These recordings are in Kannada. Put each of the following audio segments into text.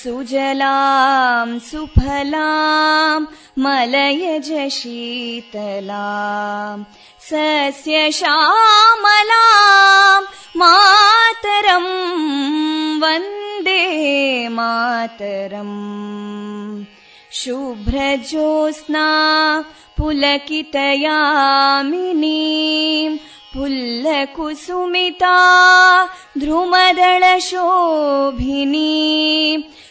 सुजलाम् सुफला मलयज शीतला सस्य श्यामला मातरम् वन्दे मातरम्। शुभ्रज्योत्स्ना पुलकितयामिनी पुल्लकुसुमिता द्रुमदळशोभिनी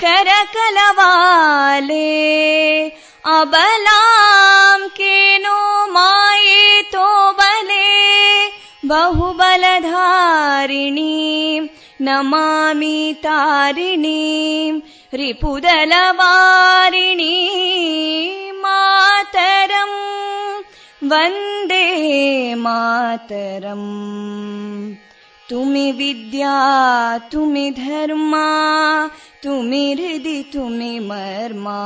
करकलवाले अबलाम् केनो मायेतो बले। बहुबलधारिणी नमामि तारिणीम् रिपुदलवारिणी मातरम्। वन्दे मातरम् तुमि विद्या तुमि धर्मा तुमि हृदि तुमि मर्मा।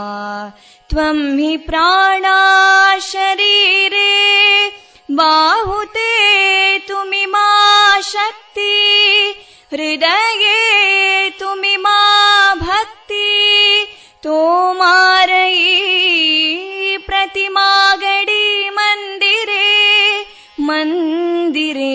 त्वं प्राणा शरीरे बाहुते मा शक्ति हृदये तुमि मा भक्ति। तोमारयी प्रतिमा गडी मन्दिरे मन्दिरे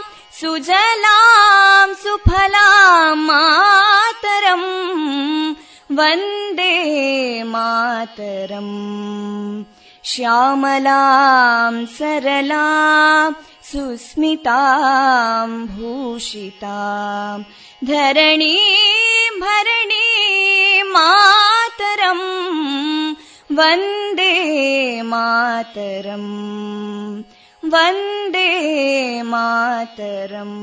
सुजलाम् सुफलाम् मातरम् वन्दे मातरम्। श्यामलाम् सरलाम् सुस्मिताम् भूषिताम् धरणी भरणी मातरम् वन्दे मातरम् वन्दे मातरम्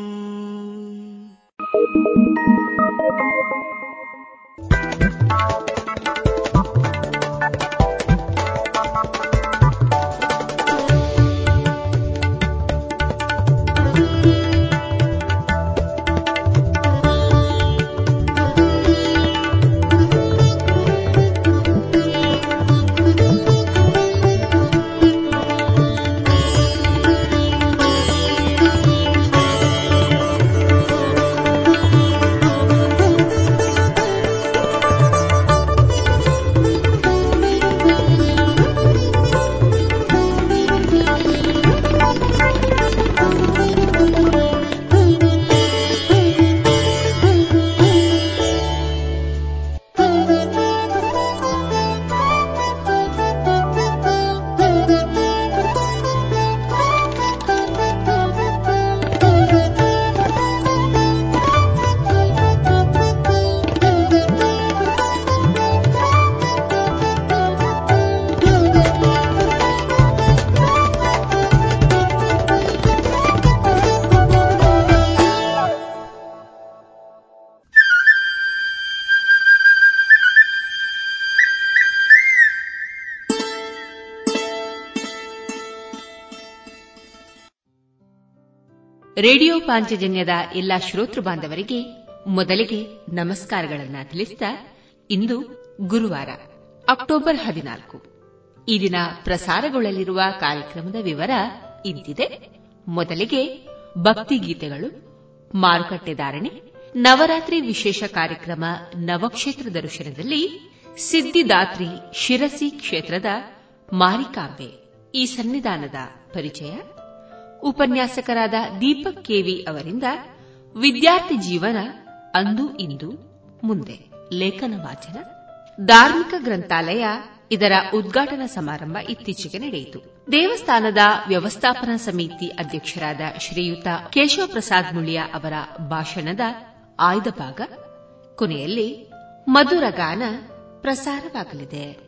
ರೇಡಿಯೋ ಪಾಂಚಜನ್ಯದ ಎಲ್ಲಾ ಶ್ರೋತೃ ಬಾಂಧವರಿಗೆ ಮೊದಲಿಗೆ ನಮಸ್ಕಾರಗಳನ್ನು ತಿಳಿಸಿದ ಇಂದು ಗುರುವಾರ, ಅಕ್ಟೋಬರ್ ಹದಿನಾಲ್ಕು. ಈ ದಿನ ಪ್ರಸಾರಗೊಳ್ಳಲಿರುವ ಕಾರ್ಯಕ್ರಮದ ವಿವರ ಇಂತಿದೆ. ಮೊದಲಿಗೆ ಭಕ್ತಿಗೀತೆಗಳು ಮಾರುಕಟ್ಟೆ ಧಾರಣೆ, ನವರಾತ್ರಿ ವಿಶೇಷ ಕಾರ್ಯಕ್ರಮ ನವಕ್ಷೇತ್ರ ದರ್ಶನದಲ್ಲಿ ಸಿದ್ದಿದಾತ್ರಿ ಶಿರಸಿ ಕ್ಷೇತ್ರದ ಮಾರಿಕಾಂಬೆ ಈ ಸನ್ನಿಧಾನದ ಪರಿಚಯ. ಉಪನ್ಯಾಸಕರಾದ ದೀಪಕ್ ಕೆವಿ ಅವರಿಂದ ವಿದ್ಯಾರ್ಥಿ ಜೀವನ ಅಂದು ಇಂದು ಮುಂದೆ. ಲೇಖನ ವಾಚನ, ಧಾರ್ಮಿಕ ಗ್ರಂಥಾಲಯ ಇದರ ಉದ್ಘಾಟನಾ ಸಮಾರಂಭ ಇತ್ತೀಚೆಗೆ ನಡೆಯಿತು. ದೇವಸ್ಥಾನದ ವ್ಯವಸ್ಥಾಪನಾ ಸಮಿತಿ ಅಧ್ಯಕ್ಷರಾದ ಶ್ರೀಯುತ ಕೇಶವ ಪ್ರಸಾದ್ ಮುಳಿಯ ಅವರ ಭಾಷಣದ ಆಯ್ದ ಭಾಗ ಕೊನೆಯಲ್ಲಿ ಮಧುರಗಾನ ಪ್ರಸಾರವಾಗಲಿದೆ.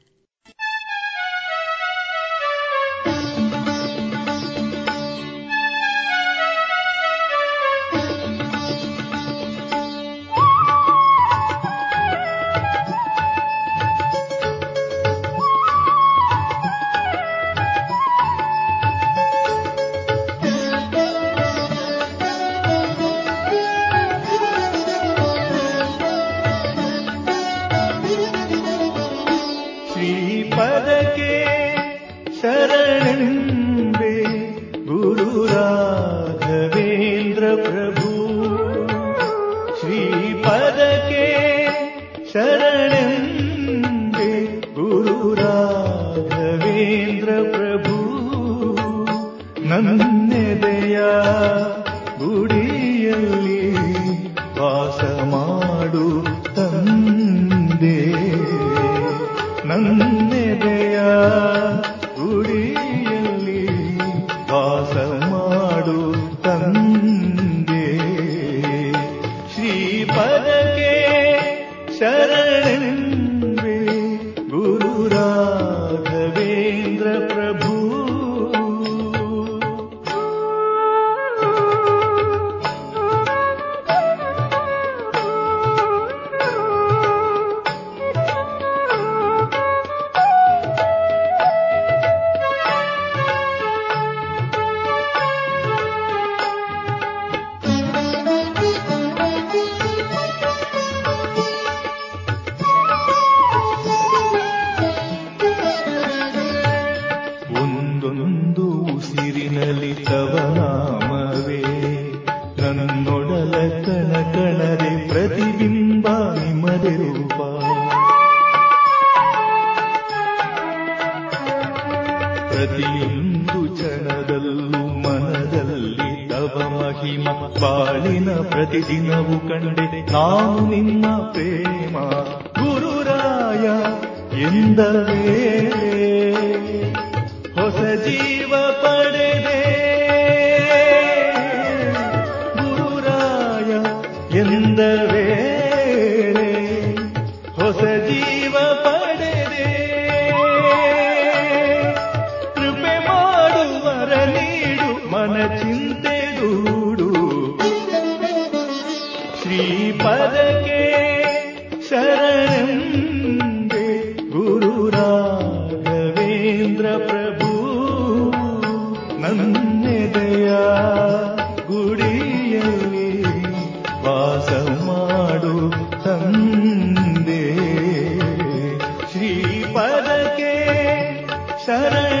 शरण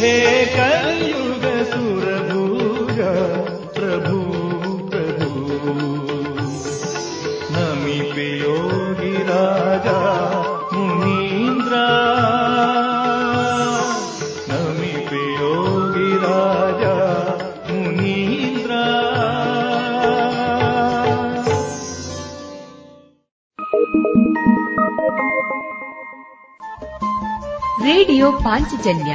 हे कलयुग सुर भूज प्रभु। प्रभु नमीपे योगी राजा मुनीन्द्रा नमीपे योगी राजा मुनीन्द्रा ರೇಡಿಯೋ ಪಾಂಚಜನ್ಯ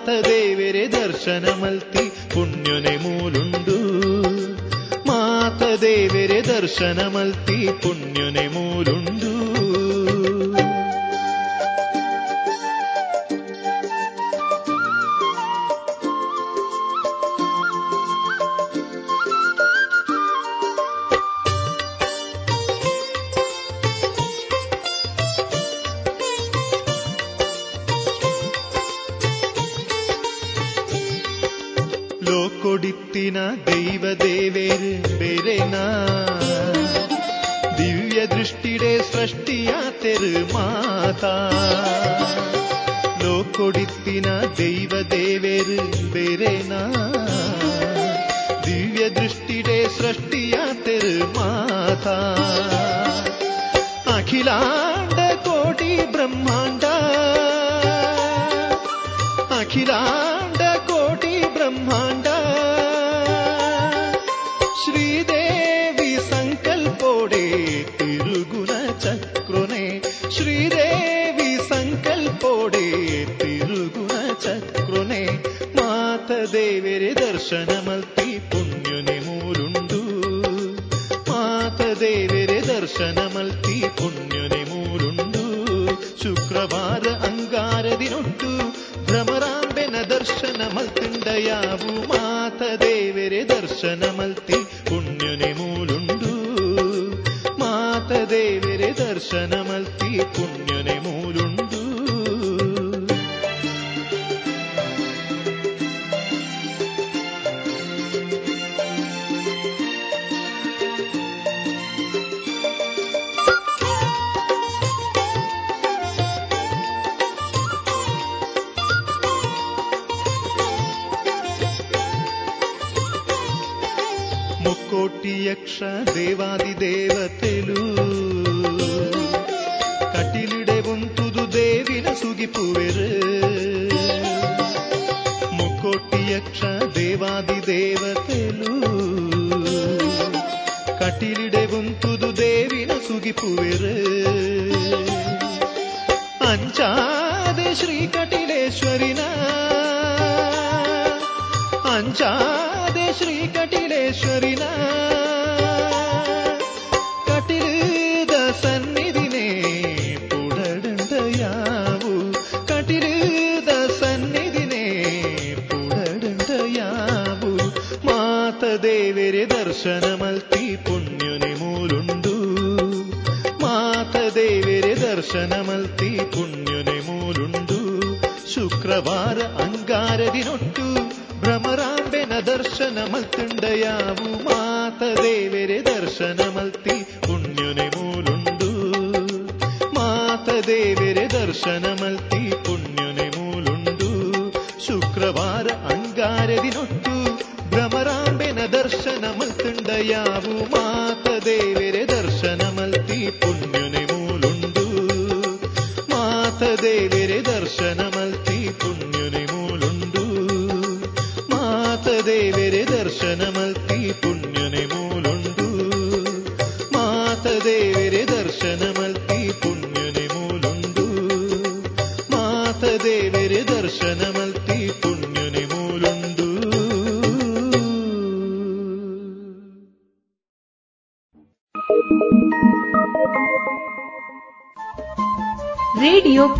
മാതദേവരെ ദേവരെ ദർശനമൽത്തി പുണ്യുനെ മൂലുണ്ടു. മാതദേവരെ ദർശനമൽത്തി പുണ്യുനെ മൂലുണ്ടു.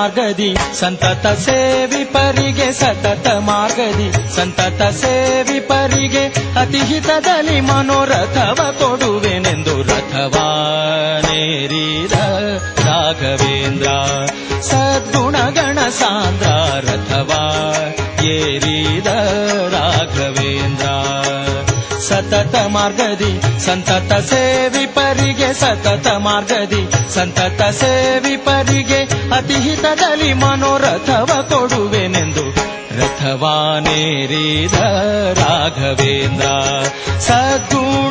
ಮಾರ್ಗದಿ. ಸಂತತ ಸೇವಿ ಪರಿಗೆ ಸತತ ಮಾರ್ಗದಿ. ಸಂತತ ಸೇವಿ ಪರಿಗೆ ಅತಿಹಿತದಲ್ಲಿ ಮನೋರಥವ ಕೊಡುವೆನೆಂದು ರಥವಾನೇರಿದ ರಾಘವೇಂದ್ರ. ಸದ್ಗುಣಗಣ ಸಾಂದ್ರ ರಥವಾ ಏರಿದ ರಾಘವೇಂದ್ರ. ಸತತ ಮಾರ್ಗದಿ, ಸಂತತ ಸೇವಿ ಪರಿಗೆ ಸತತ ಮಾರ್ಗದಿ. ಸಂತತ ಸೇವಿಪರಿಗೆ ಅತಿಹಿತದಲ್ಲಿ ಮನೋರಥವ ಕೊಡುವೆನೆಂದು ರಥವಾನೇರಿದ ರಾಘವೇಂದ್ರ ಸದ್ಗುಣಗಣ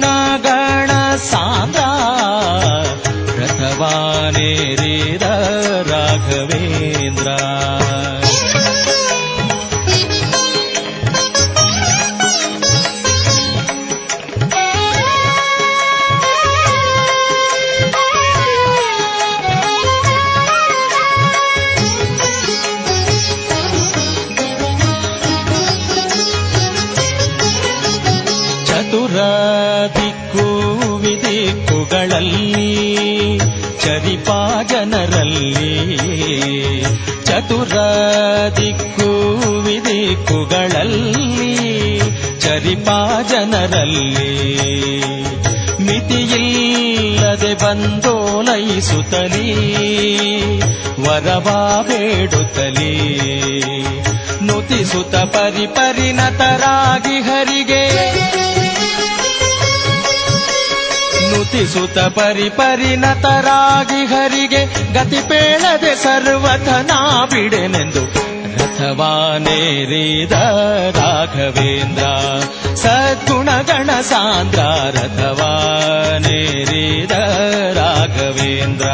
ಜನರಲ್ಲಿ ಮಿತಿಯಿಲ್ಲದೆ ಬಂದೋಲೈಸುತ್ತಲೀ ವರವಾ ಬೇಡುತ್ತಲೀ ನುತಿಸುತ್ತ ಪರಿಪರಿಣತರಾಗಿ ಹರಿಗೆ ನುತಿಸುತ ಪರಿ ಪರಿಣತರಾಗಿ ಹರಿಗೆ ಗತಿಪೇಳದೆ ಸರ್ವಥನಾ ಬಿಡೆನೆಂದು ರಥವಾನೇರಿದ ರಾಘವೇಂದ್ರ ಸದ್ಗುಣಗಣ ಸಾಂದ್ರ ರಥವಾನೇರಿದ ರಾಘವೇಂದ್ರ.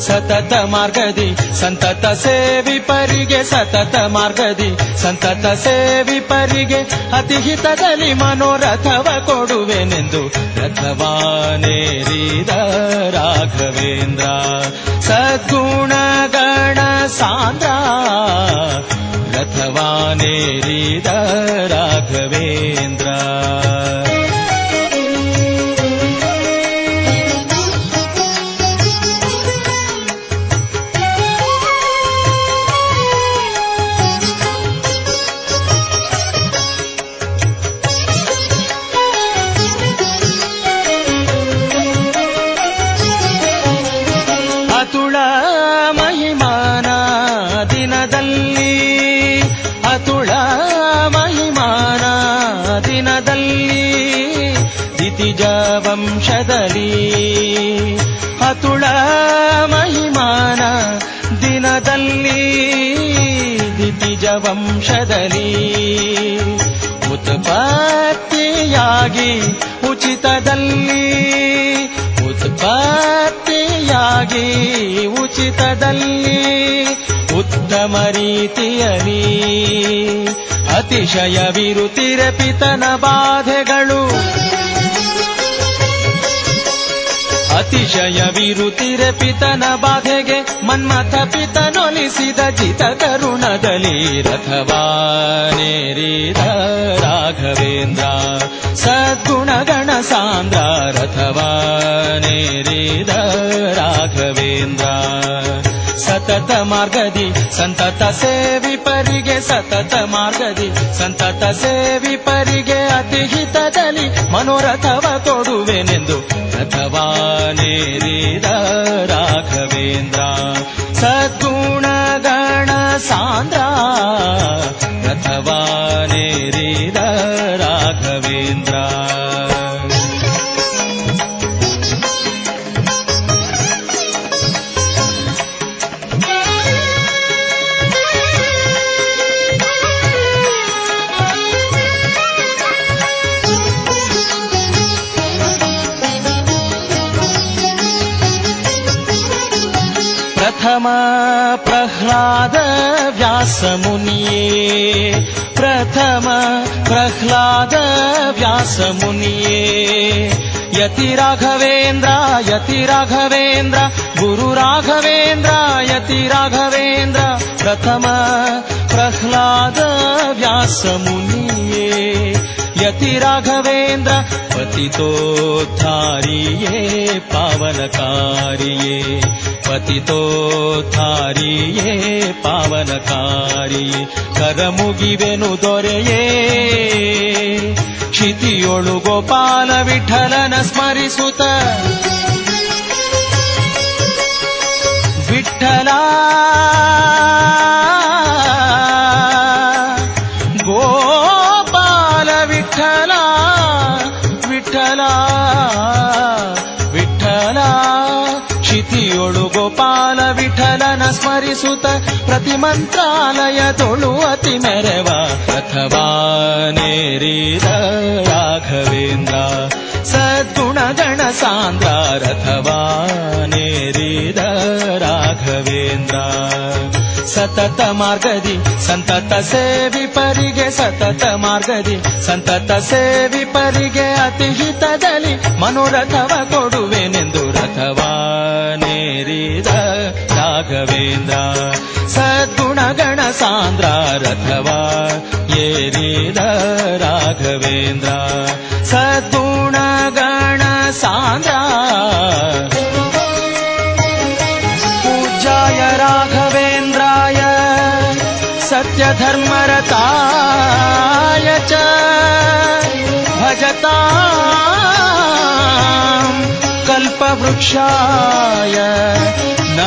ಸತತ ಮಾರ್ಗದಿ, ಸಂತತ ಸೇವಿ ಪರಿಗೆ, ಸತತ ಮಾರ್ಗದಿ, ಸಂತತ ಸೇವಿ ಪರಿಗೆ, ಅತಿಹಿತದಲ್ಲಿ ಮನೋರಥವ ಕೊಡುವೆನೆಂದು ರಥವಾನೇರಿದ ರಾಘವೇಂದ್ರ. ಸದ್ಗುಣಗಣ ಸಾಂದ್ರ ರಥವಾನೇರಿದ ರಾಘವೇಂದ್ರ ಅತಿಶಯವಿರುತ್ತಿರಪಿತನ ಬಾಧೆಗಳು. ಅತಿಶಯವಿರುತ್ತಿರೆ ಪಿತನ ಬಾಧೆಗೆ ಮನ್ಮಥ ಪಿತನೊಲಿಸಿದ ಜಿತ ತರುಣದಲ್ಲಿ ರಥವಾನೇರಿದ ರಾಘವೇಂದ್ರ. ಸದ್ಗುಣಗಣ ಸಾಂದ್ರ ರಥವಾನೇರಿದ ರಾಘವೇಂದ್ರ. ಸತತ ಮಾರ್ಗದಿ, ಸಂತತ ಸೇವಿ ಪರಿಗೆ ಸತತ ಮಾರ್ಗದಿ, ಸಂತತ ಸೇವಿ ಪರಿಗೆ ಅತಿ ಹಿತದಲ್ಲಿ ಮನೋರಥವ ಕೊಡುವೆನೆಂದು ರಥವಾನೇರಿದ ರಾಘವೇಂದ್ರ. ಸದ್ಗುಣ ಗಣ ಸಾಂದ್ರ ರಥವಾನೇರಿದ व्यासमुनिये। प्रथम प्रह्लाद व्यासमुनिये यति राघवेन्द्र यति राघवेन्द्र गुरु राघवेन्द्र यति राघवेन्द्र प्रथम प्रह्लाद व्यासमुनिये राघवेन्द्र पति तो श्रीराघवेन्द्र पतितोत्थारिये पावनकारिये पतितोत्थारिये पावनकारिये करमुगिवेनु दोरेये क्षितियोळु गोपाल विठ्ठलन स्मरिसुत विठ्ठला ಸ್ಮರಿಸುತ್ತ ಪ್ರತಿ ಮಂತ್ರಾಲಯದೊಳು ಅತಿ ಮೆರವ. ಅಥವಾ ನೇರಿದ ರಾಘವೇಂದ್ರ. ಸದ್ಗುಣಗಣ ಸಾಂದ್ರ ರಥವಾ ನೇರಿದ ರಾಘವೇಂದ್ರ. ಸತತ ಮಾರ್ಗದಿ, ಸಂತತ ಸೇವಿ ಪರಿಗೆ, ಸತತ ಮಾರ್ಗದಿ, ಸಂತತ ಸೇವಿ ಪರಿಗೆ ಅತಿ ಹಿತದಲ್ಲಿ ಮನೋರಥವ ಕೊಡುವೆನೆಂದು ರಥವಾ राघवेन्द्रा। सद्गुणगणसान्द्रारघवा ये री राघवेन्द्रा। सद्गुणगणसान्द्रा पूज्याय राघवेन्द्राय सत्यधर्मरताय च। भजता कल्पवृक्षाय।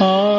ಗುರುವೇ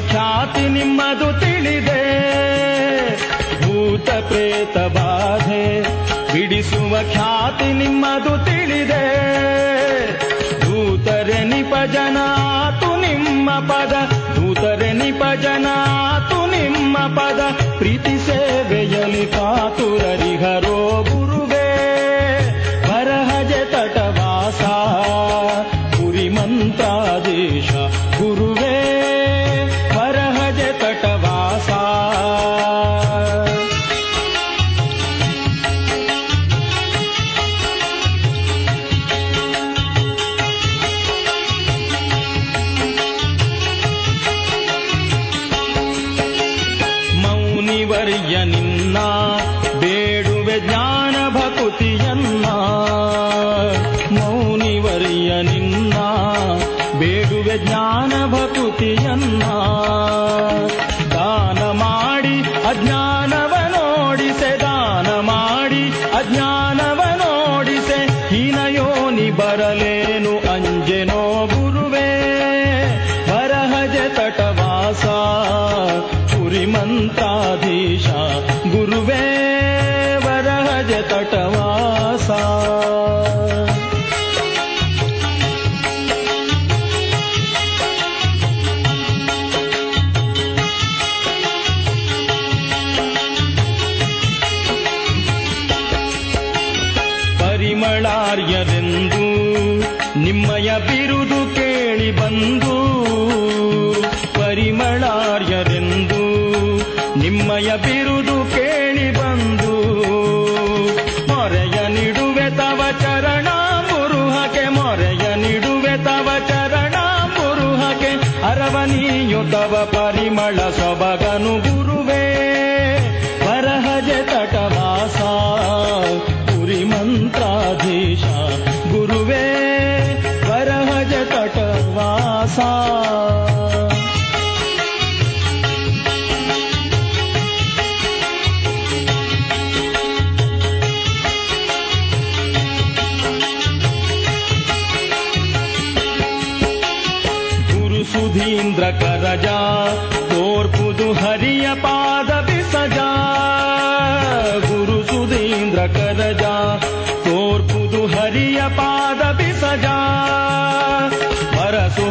ಖ್ಯಾತಿ ನಿಮ್ಮದು ತಿಳಿದೆ, ಭೂತ ಪ್ರೇತ ಬಾಧೆ ಬಿಡಿಸುವ ಖ್ಯಾತಿ ನಿಮ್ಮದು ತಿಳಿದೆ. ಭೂತರೆ ನಿಪಜನಾತು ನಿಮ್ಮ ಪದ, ದೂತರೆ ನಿಪಜನಾತು ನಿಮ್ಮ ಪದ, ಪ್ರೀತಿ ಸೇವೆಯಲ್ಲಿ ಕಾತುರರಿಹರೋಗ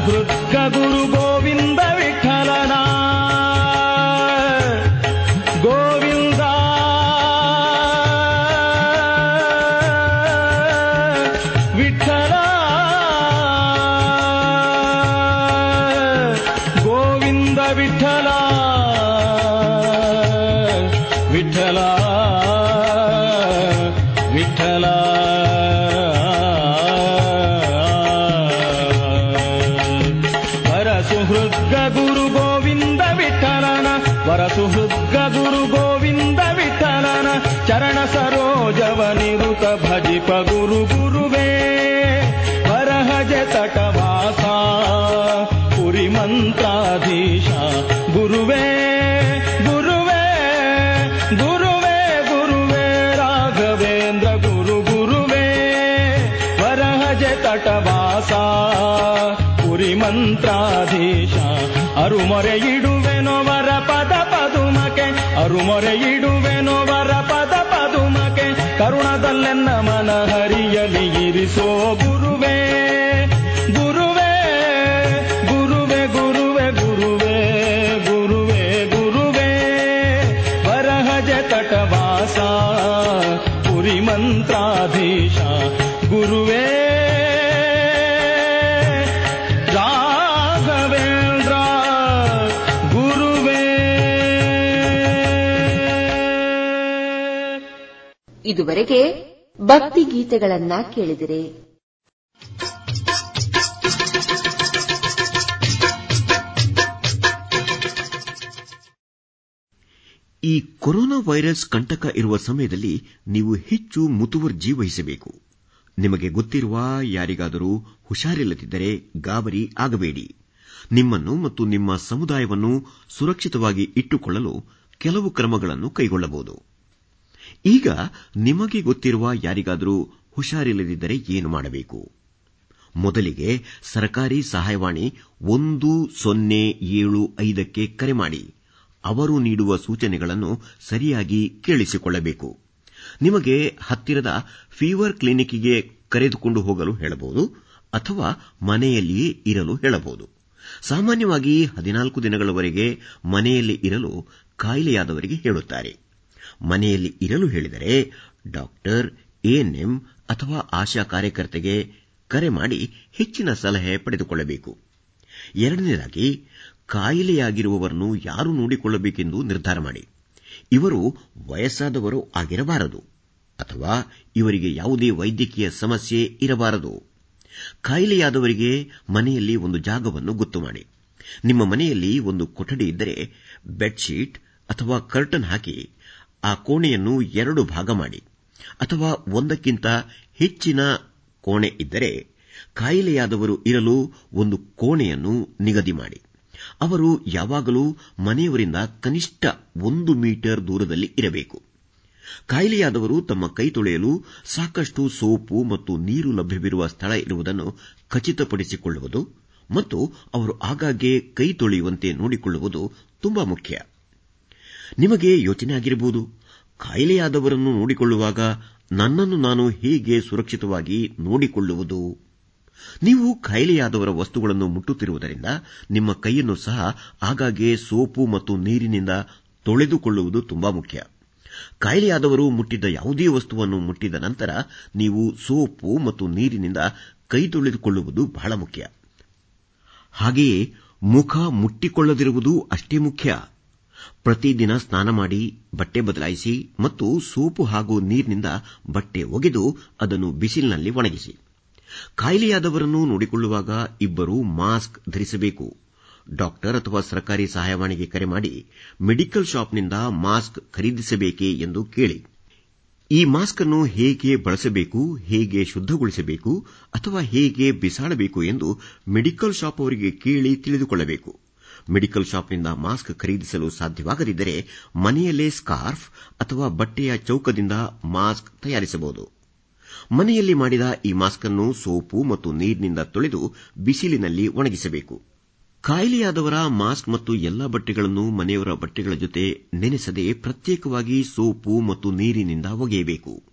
దుర్గ గురు ಗುರು ಗುರುವೇ ಬರಹಜ ತಟವಾಸ ಪುರಿಮಂತಾಧೀಶ ಗುರುವೇ ಗುರುವೇ ಗುರುವೇ ಗುರುವೇ, ರಾಘವೇಂದ್ರ ಗುರು ಗುರುವೇ ವರಹಜ ತಟವಾಸ ಪುರಿಮಂತ್ರಾಧೀಶ ಅರುಮೊರೆ ಇಡುವೆನೋ ವರ ಪದ ಪದುಮಕೆ ಅರುಮೊರೆ ಇಡುವೆನೋ ವರ ಪದ ಪದುಮಕೆ ಕರುಣದಲ್ಲೆನ್ನ सो गुरुवे गुरुवे गुरुवे गुरुवे गुरुवे गुरुवे गुरुवे। बरहज तटवासा पुरी मंत्राधीशा गुरुवे। ಇದುವರೆಗೆ ಗೀತೆಗಳನ್ನ ಕೇಳಿದಿರಿ. ಈ ಕೊರೋನಾ ವೈರಸ್ ಕಂಟಕ ಇರುವ ಸಮಯದಲ್ಲಿ ನೀವು ಹೆಚ್ಚು ಮುತುವರ್ಜಿ ವಹಿಸಬೇಕು ನಿಮಗೆ ಗೊತ್ತಿರುವ ಯಾರಿಗಾದರೂ ಹುಷಾರಿಲ್ಲದಿದ್ದರೆ ಗಾಬರಿ ಆಗಬೇಡಿ. ನಿಮ್ಮನ್ನು ಮತ್ತು ನಿಮ್ಮ ಸಮುದಾಯವನ್ನು ಸುರಕ್ಷಿತವಾಗಿ ಇಟ್ಟುಕೊಳ್ಳಲು ಕೆಲವು ಕ್ರಮಗಳನ್ನು ಕೈಗೊಳ್ಳಬಹುದು. ಈಗ ನಿಮಗೆ ಗೊತ್ತಿರುವ ಯಾರಿಗಾದರೂ ಹುಷಾರಿಲ್ಲದಿದ್ದರೆ ಏನು ಮಾಡಬೇಕು? ಮೊದಲಿಗೆ ಸರ್ಕಾರಿ ಸಹಾಯವಾಣಿ ಒಂದು ಸೊನ್ನೆ ಏಳು ಐದಕ್ಕೆ ಕರೆ ಮಾಡಿ. ಅವರು ನೀಡುವ ಸೂಚನೆಗಳನ್ನು ಸರಿಯಾಗಿ ಕೇಳಿಸಿಕೊಳ್ಳಬೇಕು. ನಿಮಗೆ ಹತ್ತಿರದ ಫೀವರ್ ಕ್ಲಿನಿಕ್ಗೆ ಕರೆದುಕೊಂಡು ಹೋಗಲು ಹೇಳಬಹುದು ಅಥವಾ ಮನೆಯಲ್ಲಿಯೇ ಇರಲು ಹೇಳಬಹುದು. ಸಾಮಾನ್ಯವಾಗಿ ಹದಿನಾಲ್ಕು ದಿನಗಳವರೆಗೆ ಮನೆಯಲ್ಲಿ ಇರಲು ಕಾಯಿಲೆಯಾದವರಿಗೆ ಹೇಳುತ್ತಾರೆ. ಮನೆಯಲ್ಲಿ ಇರಲು ಹೇಳಿದರೆ ಡಾಕ್ಟರ್ ಎಎನ್ಎಂ ಅಥವಾ ಆಶಾ ಕಾರ್ಯಕರ್ತೆಗೆ ಕರೆ ಮಾಡಿ ಹೆಚ್ಚಿನ ಸಲಹೆ ಪಡೆದುಕೊಳ್ಳಬೇಕು. ಎರಡನೇದಾಗಿ, ಕಾಯಿಲೆಯಾಗಿರುವವರನ್ನು ಯಾರು ನೋಡಿಕೊಳ್ಳಬೇಕೆಂದು ನಿರ್ಧಾರ ಮಾಡಿ. ಇವರು ವಯಸ್ಸಾದವರು ಆಗಿರಬಾರದು ಅಥವಾ ಇವರಿಗೆ ಯಾವುದೇ ವೈದ್ಯಕೀಯ ಸಮಸ್ಯೆ ಇರಬಾರದು. ಕಾಯಿಲೆಯಾದವರಿಗೆ ಮನೆಯಲ್ಲಿ ಒಂದು ಜಾಗವನ್ನು ಗೊತ್ತು ಮಾಡಿ. ನಿಮ್ಮ ಮನೆಯಲ್ಲಿ ಒಂದು ಕೊಠಡಿ ಇದ್ದರೆ ಬೆಡ್ಶೀಟ್ ಅಥವಾ ಕರ್ಟನ್ ಹಾಕಿ ಆ ಕೋಣೆಯನ್ನು ಎರಡು ಭಾಗ ಮಾಡಿ. ಅಥವಾ ಒಂದಕ್ಕಿಂತ ಹೆಚ್ಚಿನ ಕೋಣೆ ಇದ್ದರೆ ಕಾಯಿಲೆಯಾದವರು ಇರಲು ಒಂದು ಕೋಣೆಯನ್ನು ನಿಗದಿ ಮಾಡಿ. ಅವರು ಯಾವಾಗಲೂ ಮನೆಯವರಿಂದ ಕನಿಷ್ಠ ಒಂದು ಮೀಟರ್ ದೂರದಲ್ಲಿ ಇರಬೇಕು. ಕಾಯಿಲೆಯಾದವರು ತಮ್ಮ ಕೈ ತೊಳೆಯಲು ಸಾಕಷ್ಟು ಸೋಪು ಮತ್ತು ನೀರು ಲಭ್ಯವಿರುವ ಸ್ಥಳ ಇರುವುದನ್ನು ಖಚಿತಪಡಿಸಿಕೊಳ್ಳುವುದು ಮತ್ತು ಅವರು ಆಗಾಗ್ಗೆ ಕೈ ತೊಳೆಯುವಂತೆ ನೋಡಿಕೊಳ್ಳುವುದು ತುಂಬಾ ಮುಖ್ಯ. ನಿಮಗೆ ಯೋಚನೆ ಆಗಿರಬಹುದು ಕಾಯಿಲೆಯಾದವರನ್ನು ನೋಡಿಕೊಳ್ಳುವಾಗ ನನ್ನನ್ನು ನಾನು ಹೇಗೆ ಸುರಕ್ಷಿತವಾಗಿ ನೋಡಿಕೊಳ್ಳುವುದು. ನೀವು ಕಾಯಿಲೆಯಾದವರ ವಸ್ತುಗಳನ್ನು ಮುಟ್ಟುತ್ತಿರುವುದರಿಂದ ನಿಮ್ಮ ಕೈಯನ್ನು ಸಹ ಆಗಾಗ್ಗೆ ಸೋಪು ಮತ್ತು ನೀರಿನಿಂದ ತೊಳೆದುಕೊಳ್ಳುವುದು ತುಂಬಾ ಮುಖ್ಯ. ಕಾಯಿಲೆಯಾದವರು ಮುಟ್ಟಿದ್ದ ಯಾವುದೇ ವಸ್ತುವನ್ನು ಮುಟ್ಟಿದ ನಂತರ ನೀವು ಸೋಪು ಮತ್ತು ನೀರಿನಿಂದ ಕೈ ತೊಳೆದುಕೊಳ್ಳುವುದು ಬಹಳ ಮುಖ್ಯ. ಹಾಗೆಯೇ ಮುಖ ಮುಟ್ಟಿಕೊಳ್ಳದಿರುವುದು ಅಷ್ಟೇ ಮುಖ್ಯ. ಪ್ರತಿದಿನ ಸ್ನಾನ ಮಾಡಿ ಬಟ್ಟೆ ಬದಲಾಯಿಸಿ ಮತ್ತು ಸೋಪು ಹಾಗೂ ನೀರಿನಿಂದ ಬಟ್ಟೆ ಒಗೆದು ಅದನ್ನು ಬಿಸಿಲಿನಲ್ಲಿ ಒಣಗಿಸಿ. ಕಾಯಿಲೆಯಾದವರನ್ನು ನೋಡಿಕೊಳ್ಳುವಾಗ ಇಬ್ಬರು ಮಾಸ್ಕ್ ಧರಿಸಬೇಕು. ಡಾಕ್ಟರ್ ಅಥವಾ ಸರ್ಕಾರಿ ಸಹಾಯವಾಣಿಗೆ ಕರೆ ಮಾಡಿ ಮೆಡಿಕಲ್ ಶಾಪ್ನಿಂದ ಮಾಸ್ಕ್ ಖರೀದಿಸಬೇಕೆ ಎಂದು ಕೇಳಿ. ಈ ಮಾಸ್ಕ್ ಅನ್ನು ಹೇಗೆ ಬಳಸಬೇಕು, ಹೇಗೆ ಶುದ್ಧಗೊಳಿಸಬೇಕು ಅಥವಾ ಹೇಗೆ ಬಿಸಾಡಬೇಕು ಎಂದು ಮೆಡಿಕಲ್ ಶಾಪ್ ಅವರಿಗೆ ಕೇಳಿ ತಿಳಿದುಕೊಳ್ಳಬೇಕು. ಮೆಡಿಕಲ್ ಶಾಪ್ನಿಂದ ಮಾಸ್ಕ್ ಖರೀದಿಸಲು ಸಾಧ್ಯವಾಗದಿದ್ದರೆ ಮನೆಯಲ್ಲೇ ಸ್ಕಾರ್ಫ್ ಅಥವಾ ಬಟ್ಟೆಯ ಚೌಕದಿಂದ ಮಾಸ್ಕ್ ತಯಾರಿಸಬಹುದು. ಮನೆಯಲ್ಲಿ ಮಾಡಿದ ಈ ಮಾಸ್ಕ್ ಅನ್ನು ಸೋಪು ಮತ್ತು ನೀರಿನಿಂದ ತೊಳೆದು ಬಿಸಿಲಿನಲ್ಲಿ ಒಣಗಿಸಬೇಕು. ಕಾಯಿಲೆಯಾದವರ ಮಾಸ್ಕ್ ಮತ್ತು ಎಲ್ಲಾ ಬಟ್ಟೆಗಳನ್ನು ಮನೆಯವರ ಬಟ್ಟೆಗಳ ಜೊತೆ ನೆನೆಸದೆ ಪ್ರತ್ಯೇಕವಾಗಿ ಸೋಪು ಮತ್ತು ನೀರಿನಿಂದ ಒಗೆಯಬೇಕು.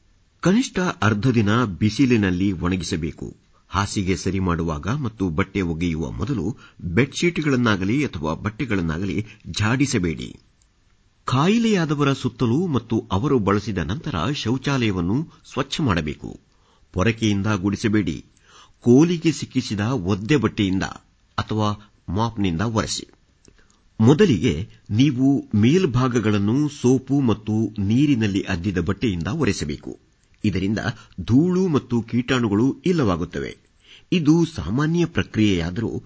ಕನಿಷ್ಠ ಅರ್ಧ ದಿನ ಬಿಸಿಲಿನಲ್ಲಿ ಒಣಗಿಸಬೇಕು. ಹಾಸಿಗೆ ಸರಿ ಮಾಡುವಾಗ ಮತ್ತು ಬಟ್ಟೆ ಒಗೆಯುವ ಮೊದಲು ಬೆಡ್ಶೀಟ್ಗಳನ್ನಾಗಲಿ ಅಥವಾ ಬಟ್ಟೆಗಳನ್ನಾಗಲಿ ಝಾಡಿಸಬೇಡಿ. ಕಾಯಿಲೆಯಾದವರ ಸುತ್ತಲೂ ಮತ್ತು ಅವರು ಬಳಸಿದ ನಂತರ ಶೌಚಾಲಯವನ್ನು ಸ್ವಚ್ಛ ಮಾಡಬೇಕು. ಪೊರಕೆಯಿಂದ ಗುಡಿಸಬೇಡಿ. ಕೋಲಿಗೆ ಸಿಕ್ಕಿಸಿದ ಒದ್ದೆ ಬಟ್ಟೆಯಿಂದ ಅಥವಾ ಮಾಪ್ನಿಂದ ಒರೆಸಿ. ಮೊದಲಿಗೆ ನೀವು ಮೇಲ್ಭಾಗಗಳನ್ನು ಸೋಪು ಮತ್ತು ನೀರಿನಲ್ಲಿ ಅದ್ದಿದ ಬಟ್ಟೆಯಿಂದ ಒರೆಸಬೇಕು. ಇದರಿಂದ ಧೂಳು ಮತ್ತು ಕೀಟಾಣುಗಳು ಇಲ್ಲವಾಗುತ್ತವೆ. ಇದು ಸಾಮಾನ್ಯ ಪ್ರಕ್ರಿಯೆಯಾದರೂ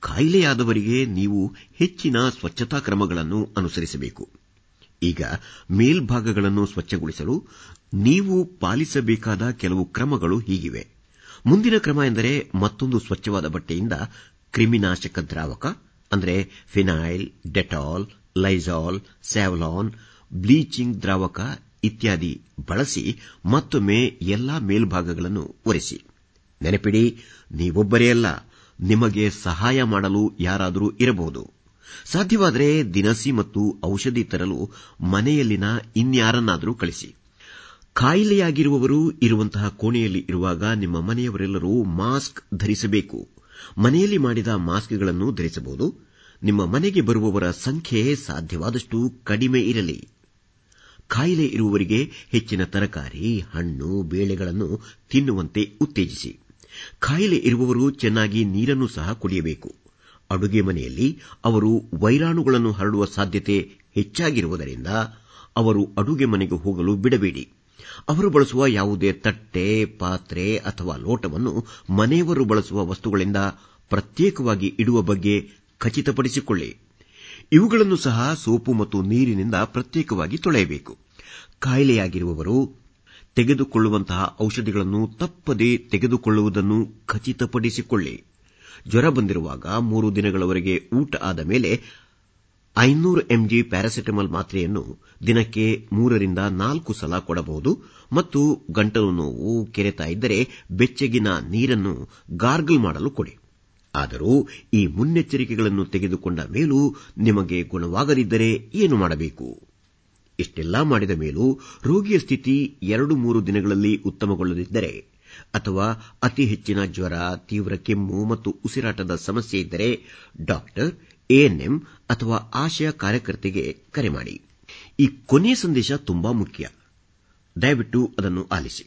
ಕಾಯಿಲೆಯಾದವರಿಗೆ ನೀವು ಹೆಚ್ಚಿನ ಸ್ವಚ್ಛತಾ ಕ್ರಮಗಳನ್ನು ಅನುಸರಿಸಬೇಕು. ಈಗ ಮೇಲ್ಭಾಗಗಳನ್ನು ಸ್ವಚ್ಛಗೊಳಿಸಲು ನೀವು ಪಾಲಿಸಬೇಕಾದ ಕೆಲವು ಕ್ರಮಗಳು ಹೀಗಿವೆ. ಮುಂದಿನ ಕ್ರಮ ಎಂದರೆ ಮತ್ತೊಂದು ಸ್ವಚ್ಛವಾದ ಬಟ್ಟೆಯಿಂದ ಕ್ರಿಮಿನಾಶಕ ದ್ರಾವಕ, ಅಂದರೆ phenyl Dettol Lysol Savlon, bleaching ದ್ರಾವಕ ಇತ್ಯಾದಿ ಬಳಸಿ ಮತ್ತೊಮ್ಮೆ ಎಲ್ಲಾ ಮೇಲ್ಭಾಗಗಳನ್ನು ಒರೆಸಿ. ನೆನಪಿಡಿ, ನೀವೊಬ್ಬರೇ ಅಲ್ಲ, ನಿಮಗೆ ಸಹಾಯ ಮಾಡಲು ಯಾರಾದರೂ ಇರಬಹುದು. ಸಾಧ್ಯವಾದರೆ ದಿನಸಿ ಮತ್ತು ಔಷಧಿ ತರಲು ಮನೆಯಲ್ಲಿನ ಇನ್ಯಾರನ್ನಾದರೂ ಕಳಿಸಿ. ಕಾಯಿಲೆಯಾಗಿರುವವರು ಇರುವಂತಹ ಕೋಣೆಯಲ್ಲಿ ಇರುವಾಗ ನಿಮ್ಮ ಮನೆಯವರೆಲ್ಲರೂ ಮಾಸ್ಕ್ ಧರಿಸಬೇಕು. ಮನೆಯಲ್ಲಿ ಮಾಡಿದ ಮಾಸ್ಕ್ಗಳನ್ನು ಧರಿಸಬಹುದು. ನಿಮ್ಮ ಮನೆಗೆ ಬರುವವರ ಸಂಖ್ಯೆ ಸಾಧ್ಯವಾದಷ್ಟು ಕಡಿಮೆ ಇರಲಿ. ಕಾಯಿಲೆ ಇರುವವರಿಗೆ ಹೆಚ್ಚಿನ ತರಕಾರಿ, ಹಣ್ಣು, ಬೇಳೆಗಳನ್ನು ತಿನ್ನುವಂತೆ ಉತ್ತೇಜಿಸಿ. ಕಾಯಿಲೆ ಇರುವವರು ಚೆನ್ನಾಗಿ ನೀರನ್ನು ಸಹ ಕುಡಿಯಬೇಕು. ಅಡುಗೆ ಮನೆಯಲ್ಲಿ ಅವರು ವೈರಾಣುಗಳನ್ನು ಹರಡುವ ಸಾಧ್ಯತೆ ಹೆಚ್ಚಾಗಿರುವುದರಿಂದ ಅವರು ಅಡುಗೆ ಮನೆಗೆ ಹೋಗಲು ಬಿಡಬೇಡಿ. ಅವರು ಬಳಸುವ ಯಾವುದೇ ತಟ್ಟೆ, ಪಾತ್ರೆ ಅಥವಾ ಲೋಟವನ್ನು ಮನೆಯವರು ಬಳಸುವ ವಸ್ತುಗಳಿಂದ ಪ್ರತ್ಯೇಕವಾಗಿ ಇಡುವ ಬಗ್ಗೆ ಖಚಿತಪಡಿಸಿಕೊಳ್ಳಿ. ಇವುಗಳನ್ನು ಸಹ ಸೋಪು ಮತ್ತು ನೀರಿನಿಂದ ಪ್ರತ್ಯೇಕವಾಗಿ ತೊಳೆಯಬೇಕು. ಕಾಯಿಲೆಯಾಗಿರುವವರು ತೆಗೆದುಕೊಳ್ಳುವಂತಹ ಔಷಧಿಗಳನ್ನು ತಪ್ಪದೇ ತೆಗೆದುಕೊಳ್ಳುವುದನ್ನು ಖಚಿತಪಡಿಸಿಕೊಳ್ಳಿ. ಜ್ವರ ಬಂದಿರುವಾಗ ಮೂರು ದಿನಗಳವರೆಗೆ ಊಟ ಆದ ಮೇಲೆ ಐನೂರು ಎಂಜಿ ಪ್ಯಾರಾಸೆಟಮಾಲ್ ಮಾತ್ರೆಯನ್ನು ದಿನಕ್ಕೆ ಮೂರರಿಂದ ನಾಲ್ಕು ಸಲ ಕೊಡಬಹುದು ಮತ್ತು ಗಂಟಲು ನೋವು ಕೆರೆತ ಇದ್ದರೆ ಬೆಚ್ಚಗಿನ ನೀರನ್ನು ಗಾರ್ಗಲ್ ಮಾಡಲು ಕೊಡಿ. ಆದರೂ ಈ ಮುನ್ನೆಚ್ಚರಿಕೆಗಳನ್ನು ತೆಗೆದುಕೊಂಡ ಮೇಲೂ ನಿಮಗೆ ಗುಣವಾಗದಿದ್ದರೆ ಏನು ಮಾಡಬೇಕು? ಇಷ್ಟೆಲ್ಲ ಮಾಡಿದ ಮೇಲೂ ರೋಗಿಯ ಸ್ಥಿತಿ ಎರಡು ಮೂರು ದಿನಗಳಲ್ಲಿ ಉತ್ತಮಗೊಳ್ಳದಿದ್ದರೆ ಅಥವಾ ಅತಿ ಹೆಚ್ಚಿನ ಜ್ವರ, ತೀವ್ರ ಕೆಮ್ಮು ಮತ್ತು ಉಸಿರಾಟದ ಸಮಸ್ಯೆ ಇದ್ದರೆ ಡಾಕ್ಟರ್, ಎಎನ್ಎಂ ಅಥವಾ ಆಶಯ ಕಾರ್ಯಕರ್ತೆಗೆ ಕರೆ ಮಾಡಿ. ಈ ಕೊನೆಯ ಸಂದೇಶ ತುಂಬಾ ಮುಖ್ಯ. ದಯವಿಟ್ಟು ಅದನ್ನು ಆಲಿಸಿ.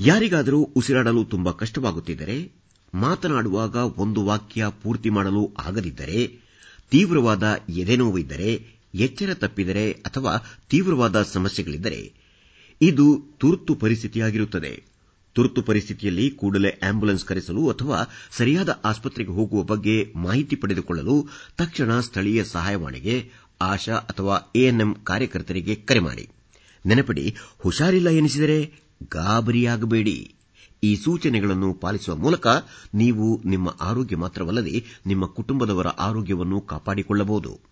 ಯಾರಿಗಾದರೂ ಉಸಿರಾಡಲು ತುಂಬಾ ಕಷ್ಟವಾಗುತ್ತಿದ್ದರೆ, ಮಾತನಾಡುವಾಗ ಒಂದು ವಾಕ್ಯ ಪೂರ್ತಿ ಮಾಡಲು ಆಗದಿದ್ದರೆ, ತೀವ್ರವಾದ ಎದೆನೋವು ಇದ್ದರೆ ಎಚ್ಚರ ತಪ್ಪಿದರೆ ಅಥವಾ ತೀವ್ರವಾದ ಸಮಸ್ಯೆಗಳಿದ್ದರೆ ಇದು ತುರ್ತು ಪರಿಸ್ಥಿತಿಯಾಗಿರುತ್ತದೆ. ತುರ್ತು ಪರಿಸ್ಥಿತಿಯಲ್ಲಿ ಕೂಡಲೇ ಆಂಬ್ಯುಲೆನ್ಸ್ ಕರೆಸಲು ಅಥವಾ ಸರಿಯಾದ ಆಸ್ಪತ್ರೆಗೆ ಹೋಗುವ ಬಗ್ಗೆ ಮಾಹಿತಿ ಪಡೆದುಕೊಳ್ಳಲು ತಕ್ಷಣ ಸ್ಥಳೀಯ ಸಹಾಯವಾಣಿಗೆ, ಆಶಾ ಅಥವಾ ಎಎನ್ಎಂ ಕಾರ್ಯಕರ್ತರಿಗೆ ಕರೆ ಮಾಡಿ. ನೆನಪಿಡಿ, ಹುಷಾರಿಲ್ಲ ಎನಿಸಿದರೆ ಗಾಬರಿಯಾಗಬೇಡಿ. ಈ ಸೂಚನೆಗಳನ್ನು ಪಾಲಿಸುವ ಮೂಲಕ ನೀವು ನಿಮ್ಮ ಆರೋಗ್ಯ ಮಾತ್ರವಲ್ಲದೆ ನಿಮ್ಮ ಕುಟುಂಬದವರ ಆರೋಗ್ಯವನ್ನು ಕಾಪಾಡಿಕೊಳ್ಳಬಹುದು.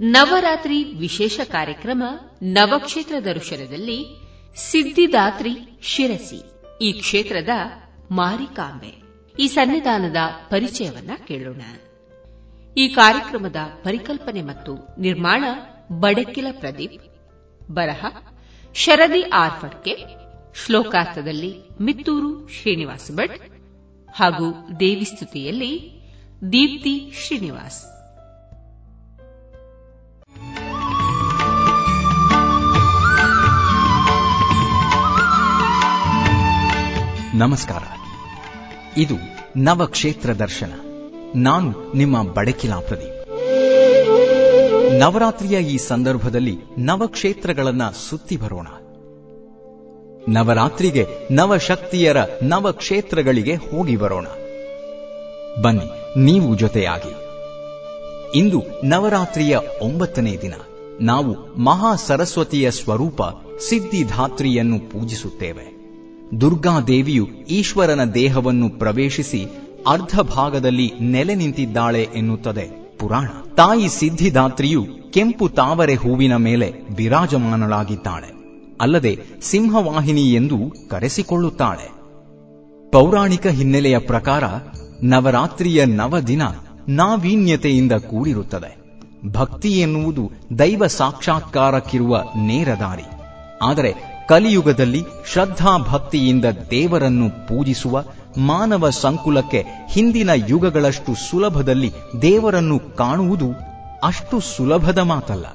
ನವರಾತ್ರಿ ವಿಶೇಷ ಕಾರ್ಯಕ್ರಮ ನವಕ್ಷೇತ್ರ ದರ್ಶನದಲ್ಲಿ ಸಿದ್ಧಿದಾತ್ರಿ ಶಿರಸಿ, ಈ ಕ್ಷೇತ್ರದ ಮಾರಿಕಾಂಬೆ. ಈ ಸನ್ನಿಧಾನದ ಪರಿಚಯವನ್ನ ಕೇಳೋಣ. ಈ ಕಾರ್ಯಕ್ರಮದ ಪರಿಕಲ್ಪನೆ ಮತ್ತು ನಿರ್ಮಾಣ ಬಡಕಿಲ ಪ್ರದೀಪ್, ಬರಹ ಶರದಿ ಆರ್ಫಡ್ಕೆ ಶ್ಲೋಕಾರ್ಥದಲ್ಲಿ ಮಿತ್ತೂರು ಶ್ರೀನಿವಾಸ ಭಟ್ ಹಾಗೂ ದೇವಿಸ್ತುತಿಯಲ್ಲಿ ದೀಪ್ತಿ ಶ್ರೀನಿವಾಸ್. ನಮಸ್ಕಾರ. ಇದು ನವಕ್ಷೇತ್ರ ದರ್ಶನ. ನಾನು ನಿಮ್ಮ ಬಡಕಿಲಾ ಪ್ರದೀಪ್. ನವರಾತ್ರಿಯ ಈ ಸಂದರ್ಭದಲ್ಲಿ ನವಕ್ಷೇತ್ರಗಳನ್ನ ಸುತ್ತಿ ಬರೋಣ. ನವರಾತ್ರಿಗೆ ನವಶಕ್ತಿಯರ ನವಕ್ಷೇತ್ರಗಳಿಗೆ ಹೋಗಿ ಬರೋಣ. ಬನ್ನಿ, ನೀವು ಜೊತೆಯಾಗಿ. ಇಂದು ನವರಾತ್ರಿಯ ಒಂಬತ್ತನೇ ದಿನ. ನಾವು ಮಹಾ ಸರಸ್ವತಿಯ ಸ್ವರೂಪ ಸಿದ್ಧಿಧಾತ್ರಿಯನ್ನು ಪೂಜಿಸುತ್ತೇವೆ. ದುರ್ಗಾದೇವಿಯು ಈಶ್ವರನ ದೇಹವನ್ನು ಪ್ರವೇಶಿಸಿ ಅರ್ಧ ಭಾಗದಲ್ಲಿ ನೆಲೆ ನಿಂತಿದ್ದಾಳೆ ಎನ್ನುತ್ತದೆ ಪುರಾಣ. ತಾಯಿ ಸಿದ್ಧಿದಾತ್ರಿಯು ಕೆಂಪು ತಾವರೆ ಹೂವಿನ ಮೇಲೆ ವಿರಾಜಮಾನಳಾಗಿದ್ದಾಳೆ. ಅಲ್ಲದೆ ಸಿಂಹವಾಹಿನಿ ಎಂದು ಕರೆಸಿಕೊಳ್ಳುತ್ತಾಳೆ. ಪೌರಾಣಿಕ ಹಿನ್ನೆಲೆಯ ಪ್ರಕಾರ ನವರಾತ್ರಿಯ ನವದಿನ ನಾವೀನ್ಯತೆಯಿಂದ ಕೂಡಿರುತ್ತದೆ. ಭಕ್ತಿ ಎನ್ನುವುದು ದೈವ ಸಾಕ್ಷಾತ್ಕಾರಕ್ಕಿರುವ ನೇರ ದಾರಿ. ಆದರೆ ಕಲಿಯುಗದಲ್ಲಿ ಶ್ರದ್ಧಾ ಭಕ್ತಿಯಿಂದ ದೇವರನ್ನು ಪೂಜಿಸುವ ಮಾನವ ಸಂಕುಲಕ್ಕೆ ಹಿಂದಿನ ಯುಗಗಳಷ್ಟು ಸುಲಭದಲ್ಲಿ ದೇವರನ್ನು ಕಾಣುವುದು ಅಷ್ಟು ಸುಲಭದ ಮಾತಲ್ಲ.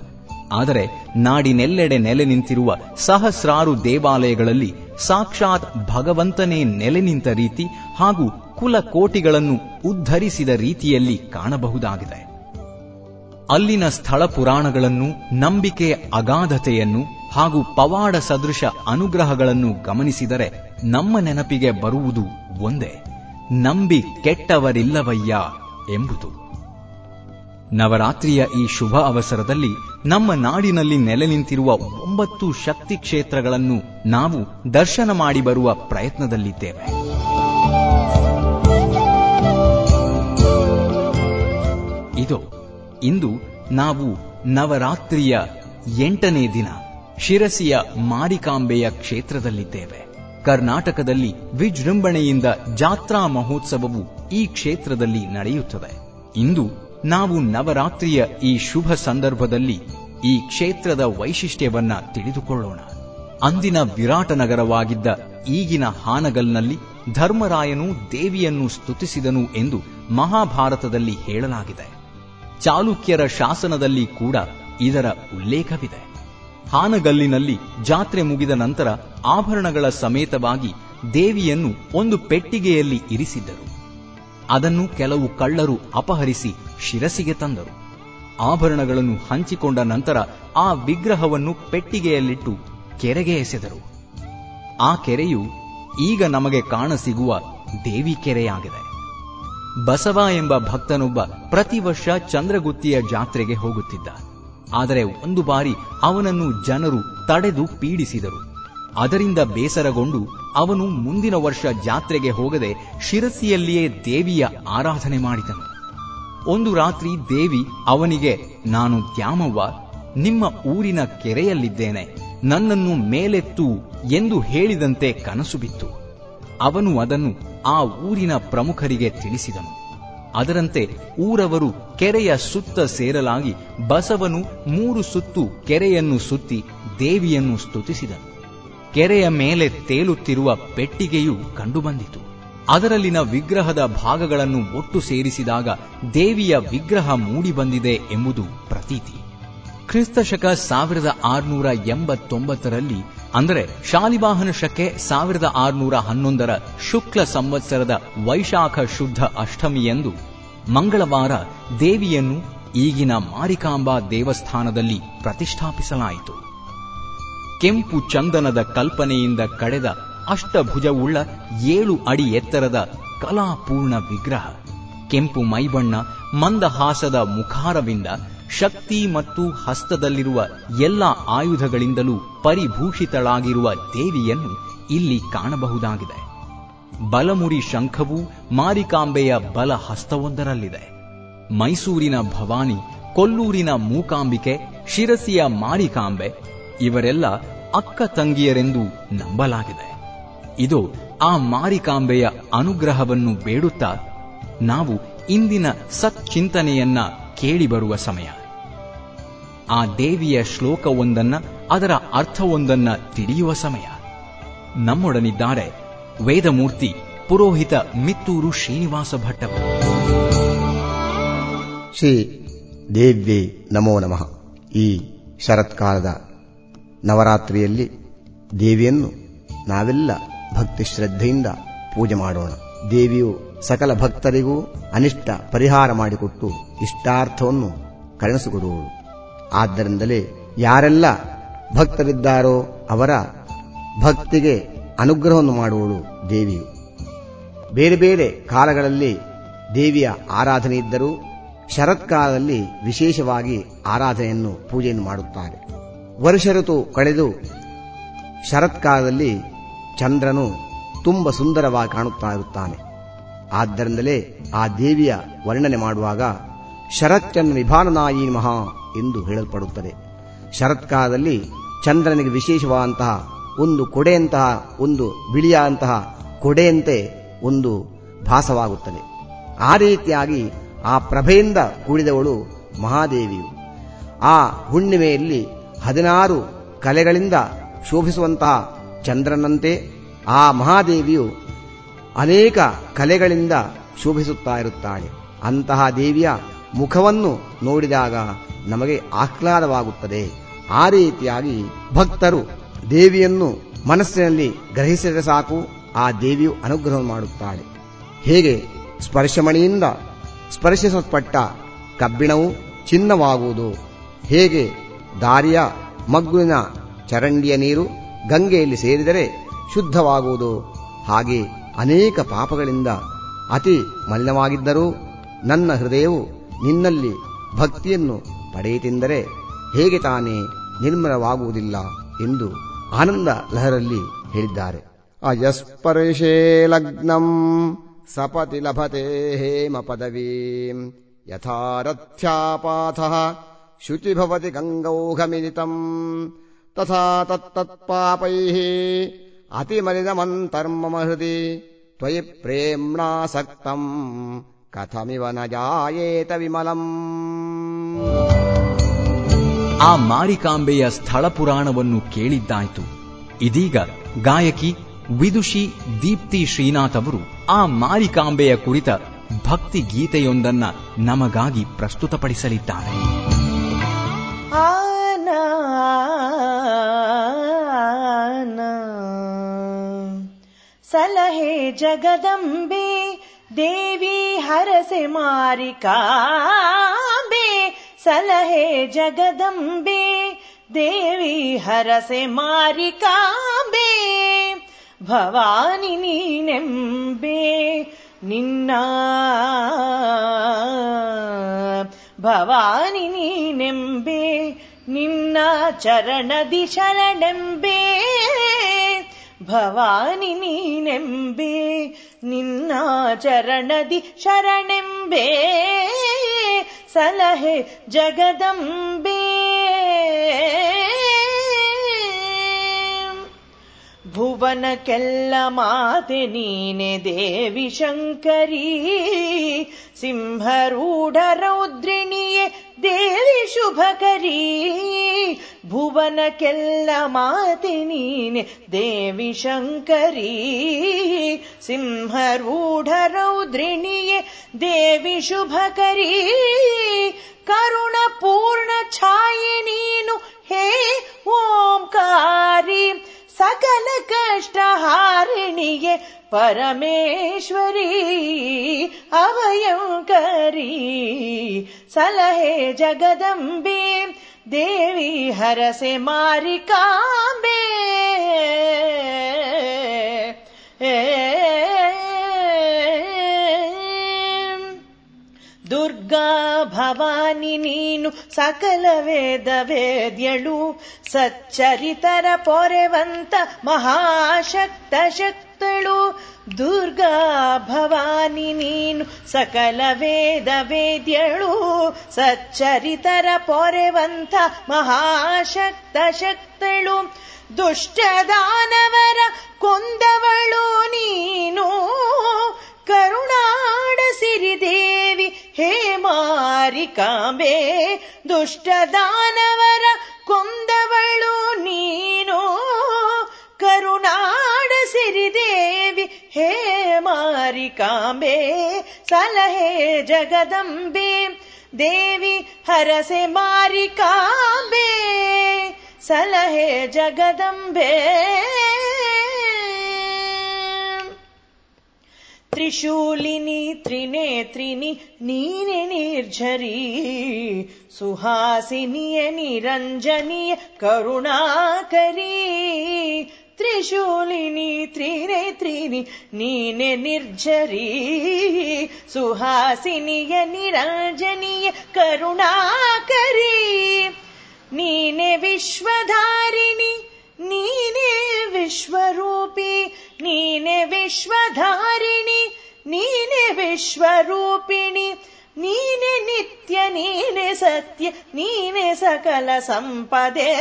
ಆದರೆ ನಾಡಿನೆಲ್ಲೆಡೆ ನೆಲೆ ನಿಂತಿರುವ ಸಹಸ್ರಾರು ದೇವಾಲಯಗಳಲ್ಲಿ ಸಾಕ್ಷಾತ್ ಭಗವಂತನೇ ನೆಲೆ ನಿಂತ ರೀತಿ ಹಾಗೂ ಕುಲಕೋಟಿಗಳನ್ನು ಉದ್ಧರಿಸಿದ ರೀತಿಯಲ್ಲಿ ಕಾಣಬಹುದಾಗಿದೆ. ಅಲ್ಲಿನ ಸ್ಥಳ ಪುರಾಣಗಳನ್ನು ನಂಬಿಕೆ ಅಗಾಧತೆಯನ್ನು ಹಾಗೂ ಪವಾಡ ಸದೃಶ ಅನುಗ್ರಹಗಳನ್ನು ಗಮನಿಸಿದರೆ ನಮ್ಮ ನೆನಪಿಗೆ ಬರುವುದು ಒಂದೇ. ನಂಬಿ ಕೆಟ್ಟವರಿಲ್ಲವಯ್ಯ ಎಂಬುದು. ನವರಾತ್ರಿಯ ಈ ಶುಭ ಅವಸರದಲ್ಲಿ ನಮ್ಮ ನಾಡಿನಲ್ಲಿ ನೆಲೆ ನಿಂತಿರುವ ಒಂಬತ್ತು ಶಕ್ತಿ ಕ್ಷೇತ್ರಗಳನ್ನು ನಾವು ದರ್ಶನ ಮಾಡಿ ಬರುವ ಪ್ರಯತ್ನದಲ್ಲಿದ್ದೇವೆ. ಇದು ಇಂದು ನಾವು ನವರಾತ್ರಿಯ ಎಂಟನೇ ದಿನ. ಶಿರಸಿಯ ಮಾರಿಕಾಂಬೆಯ ಕ್ಷೇತ್ರದಲ್ಲಿದ್ದೇವೆ. ಕರ್ನಾಟಕದಲ್ಲಿ ವಿಜೃಂಭಣೆಯಿಂದ ಜಾತ್ರಾ ಮಹೋತ್ಸವವು ಈ ಕ್ಷೇತ್ರದಲ್ಲಿ ನಡೆಯುತ್ತದೆ. ಇಂದು ನಾವು ನವರಾತ್ರಿಯ ಈ ಶುಭ ಸಂದರ್ಭದಲ್ಲಿ ಈ ಕ್ಷೇತ್ರದ ವೈಶಿಷ್ಟ್ಯವನ್ನ ತಿಳಿದುಕೊಳ್ಳೋಣ. ಅಂದಿನ ವಿರಾಟ ನಗರವಾಗಿದ್ದ ಈಗಿನ ಹಾನಗಲ್ನಲ್ಲಿ ಧರ್ಮರಾಯನು ದೇವಿಯನ್ನು ಸ್ತುತಿಸಿದನು ಎಂದು ಮಹಾಭಾರತದಲ್ಲಿ ಹೇಳಲಾಗಿದೆ. ಚಾಲುಕ್ಯರ ಶಾಸನದಲ್ಲಿ ಕೂಡ ಇದರ ಉಲ್ಲೇಖವಿದೆ. ಹಾನಗಲ್ಲಿನಲ್ಲಿ ಜಾತ್ರೆ ಮುಗಿದ ನಂತರ ಆಭರಣಗಳ ಸಮೇತವಾಗಿ ದೇವಿಯನ್ನು ಒಂದು ಪೆಟ್ಟಿಗೆಯಲ್ಲಿ ಇರಿಸಿದ್ದರು. ಅದನ್ನು ಕೆಲವು ಕಳ್ಳರು ಅಪಹರಿಸಿ ಶಿರಸಿಗೆ ತಂದರು. ಆಭರಣಗಳನ್ನು ಹಂಚಿಕೊಂಡ ನಂತರ ಆ ವಿಗ್ರಹವನ್ನು ಪೆಟ್ಟಿಗೆಯಲ್ಲಿಟ್ಟು ಕೆರೆಗೆ ಎಸೆದರು. ಆ ಕೆರೆಯು ಈಗ ನಮಗೆ ಕಾಣಸಿಗುವ ದೇವಿ ಕೆರೆಯಾಗಿದೆ. ಬಸವ ಎಂಬ ಭಕ್ತನೊಬ್ಬ ಪ್ರತಿ ವರ್ಷ ಚಂದ್ರಗುತ್ತಿಯ ಜಾತ್ರೆಗೆ ಹೋಗುತ್ತಿದ್ದ. ಆದರೆ ಒಂದು ಬಾರಿ ಅವನನ್ನು ಜನರು ತಡೆದು ಪೀಡಿಸಿದರು. ಅದರಿಂದ ಬೇಸರಗೊಂಡು ಅವನು ಮುಂದಿನ ವರ್ಷ ಜಾತ್ರೆಗೆ ಹೋಗದೆ ಶಿರಸಿಯಲ್ಲಿಯೇ ದೇವಿಯ ಆರಾಧನೆ ಮಾಡಿದನು. ಒಂದು ರಾತ್ರಿ ದೇವಿ ಅವನಿಗೆ, ನಾನು ದ್ಯಾಮವ್ವ, ನಿಮ್ಮ ಊರಿನ ಕೆರೆಯಲ್ಲಿದ್ದೇನೆ, ನನ್ನನ್ನು ಮೇಲೆತ್ತು ಎಂದು ಹೇಳಿದಂತೆ ಕನಸು ಬಿತ್ತು. ಅವನು ಅದನ್ನು ಆ ಊರಿನ ಪ್ರಮುಖರಿಗೆ ತಿಳಿಸಿದನು. ಅದರಂತೆ ಊರವರು ಕೆರೆಯ ಸುತ್ತ ಸೇರಲಾಗಿ ಬಸವನು ಮೂರು ಸುತ್ತು ಕೆರೆಯನ್ನು ಸುತ್ತಿ ದೇವಿಯನ್ನು ಸ್ತುತಿಸಿದನು. ಕೆರೆಯ ಮೇಲೆ ತೇಲುತ್ತಿರುವ ಪೆಟ್ಟಿಗೆಯು ಕಂಡುಬಂದಿತು. ಅದರಲ್ಲಿನ ವಿಗ್ರಹದ ಭಾಗಗಳನ್ನು ಒಟ್ಟು ಸೇರಿಸಿದಾಗ ದೇವಿಯ ವಿಗ್ರಹ ಮೂಡಿಬಂದಿದೆ ಎಂಬುದು ಪ್ರತೀತಿ. ಕ್ರಿಸ್ತಶಕ ಸಾವಿರದ ಆರುನೂರ ಎಂಬತ್ತೊಂಬತ್ತರಲ್ಲಿ ಅಂದರೆ ಶಾಲಿವಾಹನ ಶಕೆ ಸಾವಿರದ ಆರುನೂರ ಹನ್ನೊಂದರ ಶುಕ್ಲ ಸಂವತ್ಸರದ ವೈಶಾಖ ಶುದ್ಧ ಅಷ್ಟಮಿಯಂದು ಮಂಗಳವಾರ ದೇವಿಯನ್ನು ಈಗಿನ ಮಾರಿಕಾಂಬಾ ದೇವಸ್ಥಾನದಲ್ಲಿ ಪ್ರತಿಷ್ಠಾಪಿಸಲಾಯಿತು. ಕೆಂಪು ಚಂದನದ ಕಲ್ಪನೆಯಿಂದ ಕಡೆದ ಅಷ್ಟಭುಜವುಳ್ಳ ಏಳು ಅಡಿ ಎತ್ತರದ ಕಲಾಪೂರ್ಣ ವಿಗ್ರಹ, ಕೆಂಪು ಮೈಬಣ್ಣ, ಮಂದಹಾಸದ ಮುಖಾರವಿಂದ ಶಕ್ತಿ ಮತ್ತು ಹಸ್ತದಲ್ಲಿರುವ ಎಲ್ಲ ಆಯುಧಗಳಿಂದಲೂ ಪರಿಭೂಷಿತಳಾಗಿರುವ ದೇವಿಯನ್ನು ಇಲ್ಲಿ ಕಾಣಬಹುದಾಗಿದೆ. ಬಲಮುರಿ ಶಂಖವು ಮಾರಿಕಾಂಬೆಯ ಬಲ ಹಸ್ತವೊಂದರಲ್ಲಿದೆ ಮೈಸೂರಿನ ಭವಾನಿ ಕೊಲ್ಲೂರಿನ ಮೂಕಾಂಬಿಕೆ ಶಿರಸಿಯ ಮಾರಿಕಾಂಬೆ ಇವರೆಲ್ಲ ಅಕ್ಕ ತಂಗಿಯರೆಂದು ನಂಬಲಾಗಿದೆ. ಇದು ಆ ಮಾರಿಕಾಂಬೆಯ ಅನುಗ್ರಹವನ್ನು ಬೇಡುತ್ತಾ ನಾವು ಇಂದಿನ ಸಚ್ಚಿಂತನೆಯನ್ನ ಕೇಳಿ ಬರುವ ಸಮಯ. ಆ ದೇವಿಯ ಶ್ಲೋಕವೊಂದನ್ನ ಅದರ ಅರ್ಥವೊಂದನ್ನ ತಿಳಿಯುವ ಸಮಯ. ನಮ್ಮೊಡನಿದ್ದಾರೆ ವೇದಮೂರ್ತಿ ಪುರೋಹಿತ ಮಿತ್ತೂರು ಶ್ರೀನಿವಾಸ ಭಟ್ಟ ಶ್ರೀ ದೇವ್ಯೇ ನಮೋ ನಮಃ. ಈ ಶರತ್ಕಾಲದ ನವರಾತ್ರಿಯಲ್ಲಿ ದೇವಿಯನ್ನು ನಾವೆಲ್ಲ ಭಕ್ತಿ ಶ್ರದ್ಧೆಯಿಂದ ಪೂಜೆ ಮಾಡೋಣ. ದೇವಿಯು ಸಕಲ ಭಕ್ತರಿಗೂ ಅನಿಷ್ಟ ಪರಿಹಾರ ಮಾಡಿಕೊಟ್ಟು ಇಷ್ಟಾರ್ಥವನ್ನು ಕರುಣಿಸಿಕೊಡುವಳು ಆದ್ದರಿಂದಲೇ ಯಾರೆಲ್ಲ ಭಕ್ತರಿದ್ದಾರೋ ಅವರ ಭಕ್ತಿಗೆ ಅನುಗ್ರಹವನ್ನು ಮಾಡುವಳು ದೇವಿಯು. ಬೇರೆ ಬೇರೆ ಕಾಲಗಳಲ್ಲಿ ದೇವಿಯ ಆರಾಧನೆ ಇದ್ದರೂ ಶರತ್ಕಾಲದಲ್ಲಿ ವಿಶೇಷವಾಗಿ ಆರಾಧನೆಯನ್ನು ಪೂಜೆಯನ್ನು ಮಾಡುತ್ತಾರೆ. ವರ್ಷ ಋತು ಕಳೆದು ಶರತ್ಕಾಲದಲ್ಲಿ ಚಂದ್ರನು ತುಂಬ ಸುಂದರವಾಗಿ ಕಾಣುತ್ತಾ ಇರುತ್ತಾನೆ. ಆದ್ದರಿಂದಲೇ ಆ ದೇವಿಯ ವರ್ಣನೆ ಮಾಡುವಾಗ ಶರತ್ಚಂದ್ರ ನಿಭಾನನಾಯಿ ಮಹಾ ಎಂದು ಹೇಳಲ್ಪಡುತ್ತದೆ. ಶರತ್ಕಾಲದಲ್ಲಿ ಚಂದ್ರನಿಗೆ ವಿಶೇಷವಾದಂತಹ ಒಂದು ಕೊಡೆಯಂತಹ ಒಂದು ಬಿಳಿಯಾದಂತಹ ಕೊಡೆಯಂತೆ ಒಂದು ಭಾಸವಾಗುತ್ತದೆ. ಆ ರೀತಿಯಾಗಿ ಆ ಪ್ರಭೆಯಿಂದ ಕೂಡಿದವಳು ಮಹಾದೇವಿಯು. ಆ ಹುಣ್ಣಿಮೆಯಲ್ಲಿ ಹದಿನಾರು ಕಲೆಗಳಿಂದ ಶೋಭಿಸುವಂತಹ ಚಂದ್ರನಂತೆ ಆ ಮಹಾದೇವಿಯು ಅನೇಕ ಕಲೆಗಳಿಂದ ಶೋಭಿಸುತ್ತಾ ಇರುತ್ತಾಳೆ. ಅಂತಹ ದೇವಿಯ ಮುಖವನ್ನು ನೋಡಿದಾಗ ನಮಗೆ ಆಹ್ಲಾದವಾಗುತ್ತದೆ. ಆ ರೀತಿಯಾಗಿ ಭಕ್ತರು ದೇವಿಯನ್ನು ಮನಸ್ಸಿನಲ್ಲಿ ಗ್ರಹಿಸಿದರೆ ಸಾಕು, ಆ ದೇವಿಯು ಅನುಗ್ರಹ ಮಾಡುತ್ತಾಳೆ. ಹೇಗೆ? ಸ್ಪರ್ಶಮಣಿಯಿಂದ ಸ್ಪರ್ಶಿಸಲ್ಪಟ್ಟ ಕಬ್ಬಿಣವು ಚಿನ್ನವಾಗುವುದು. ಹೇಗೆ? ದಾರಿಯ ಮಗ್ಗುವಿನ ಚರಂಡಿಯ ನೀರು ಗಂಗೆಯಲ್ಲಿ ಸೇರಿದರೆ ಶುದ್ಧವಾಗುವುದು. ಹಾಗೆ ಅನೇಕ ಪಾಪಗಳಿಂದ ಅತಿ ಮಲಿನವಾಗಿದ್ದರೂ ನನ್ನ ಹೃದಯವು ನಿನ್ನಲ್ಲಿ ಭಕ್ತಿಯನ್ನು ಪಡೆಯಿತೆಂದರೆ ಹೇಗೆ ತಾನೇ ನಿರ್ಮಲವಾಗುವುದಿಲ್ಲ ಎಂದು ಆನಂದ ಲಹರಲ್ಲಿ ಹೇಳಿದ್ದಾರೆ. ಅಯಸ್ಪರ್ಶೇ ಲಗ್ನಂ ಸಪತಿ ಲಭತೆ ಹೇಮ ಪದವೀಂ ಯಥಾರಥ್ಯಾಪಾಥ ಶುಚಿಭವತಿ ಗಂಗೌಘಮಿಲಿತಂ ತಥಾ ತತ್ತತ್ಪಾಪೈಃ अतिमलिदमन्तर्मम हृदि त्वयि प्रेम्णासक्तम् कथमिव न जायेत विमलम् ಆ ಮಾರಿಕಾಂಬೆಯ ಸ್ಥಳ ಪುರಾಣವನ್ನು ಕೇಳಿದ್ದಾಯ್ತು ಇದೀಗ ಗಾಯಕಿ ವಿದುಷಿ ದೀಪ್ತಿ ಶ್ರೀನಾಥ್ ಅವರು ಆ ಮಾರಿಕಾಂಬೆಯ ಕುರಿತ ಭಕ್ತಿ ಗೀತೆಯೊಂದನ್ನ ನಮಗಾಗಿ ಪ್ರಸ್ತುತಪಡಿಸಲಿದ್ದಾರೆ सलहे जगदम्बे देवी हरसे मारिकाम्बे। सलहे जगदम्बे देवी हरसे मारिकाम्बे। भवानि नीनेम्बे निन्ना। भवानि नीनेम्बे निन्ना चरणदि शरणम्बे ಭವಾನಿ ನೀನೆಂಬೆ ನಿನ್ನ ಚರಣದಿ ಶರಣೆಂಬೆ ಸಲಹೆ ಜಗದಂಬೆ ಭುವನಕ್ಕೆಲ್ಲ ಮಾತೆ ನೀನೆ ದೇವಿ ಶಂಕರಿ ಸಿಂಹರೂಢ ರೌದ್ರಿಣಿಯೇ ದೇವಿ ಶುಭಕರಿ ಭುವನಕ್ಕೆಲ್ಲ ಮಾತೆ ನೀನೆ ದೇವಿ ಶಂಕರಿ ಸಿಂಹರೂಢ ರೌದ್ರಿಣಿಯೇ ದೇವಿ ಶುಭಕರಿ ಕರುಣ ಪೂರ್ಣ ಛಾಯೆ ನೀನು ಹೇ ಓಂಕಾರಿ ಸಕಲ ಕಷ್ಟ ಹಾರಿಣಿಗೆ ಪರಮೇಶ್ವರಿ ಅವಯಂಕರಿ ಸಲಹೆ ಜಗದಂಬೆ ದೇವಿ ಹರಸೆ ಮಾರಿಕಾಂಬೆ ದುರ್ಗಾ ಭವಾನಿ ನೀನು ಸಕಲ ವೇದ ವೇದ್ಯಳು ಸಚ್ಚರಿತರ ಪೊರೆವಂತ ಮಹಾಶಕ್ತ ಶಕ್ತಳು ದುರ್ಗಾ ಭವಾನಿ ನೀನು ಸಕಲ ವೇದ ವೇದ್ಯಳು ಸಚ್ಚರಿತರ ಪೊರೆವಂತ ಮಹಾಶಕ್ತ ಶಕ್ತಳು ದುಷ್ಟದಾನವರ ಕೊಂದವಳು ನೀನು ಕರುಣಾಡ ಸಿರಿದೇವಿ, ಹೇ ಮಾರಿಕಾಂಬೆ ದುಷ್ಟ ದಾನವರ ಕೊಂದವಳು ನೀನು. ಕರುಣಾಡ ಸಿರಿದೇವಿ, ಹೇ ಮಾರಿಕಾಂಬೆ ಸಲಹೆ ಜಗದಂಬೆ, ದೇವಿ ಹರಸೆ ಮಾರಿಕಾಂಬೆ ಸಲಹೆ ಜಗದಂಬೆ. त्रिशूलिनी त्रिनेत्रिनि नीनि निर्झरी सुहासिनीय निरञ्जनीय करुणाकरी। त्रिशूलिनी त्रिनेत्रिनि नीने निर्झरी सुहासिनीय निरञ्जनीय करुणाकरी। नीने विश्वधारिणि नीने विश्वरूपि नीने विश्वधारिणि नीने विश्वरूपिणि नीने नित्य नीने सत्य नीने सकल सम्पदे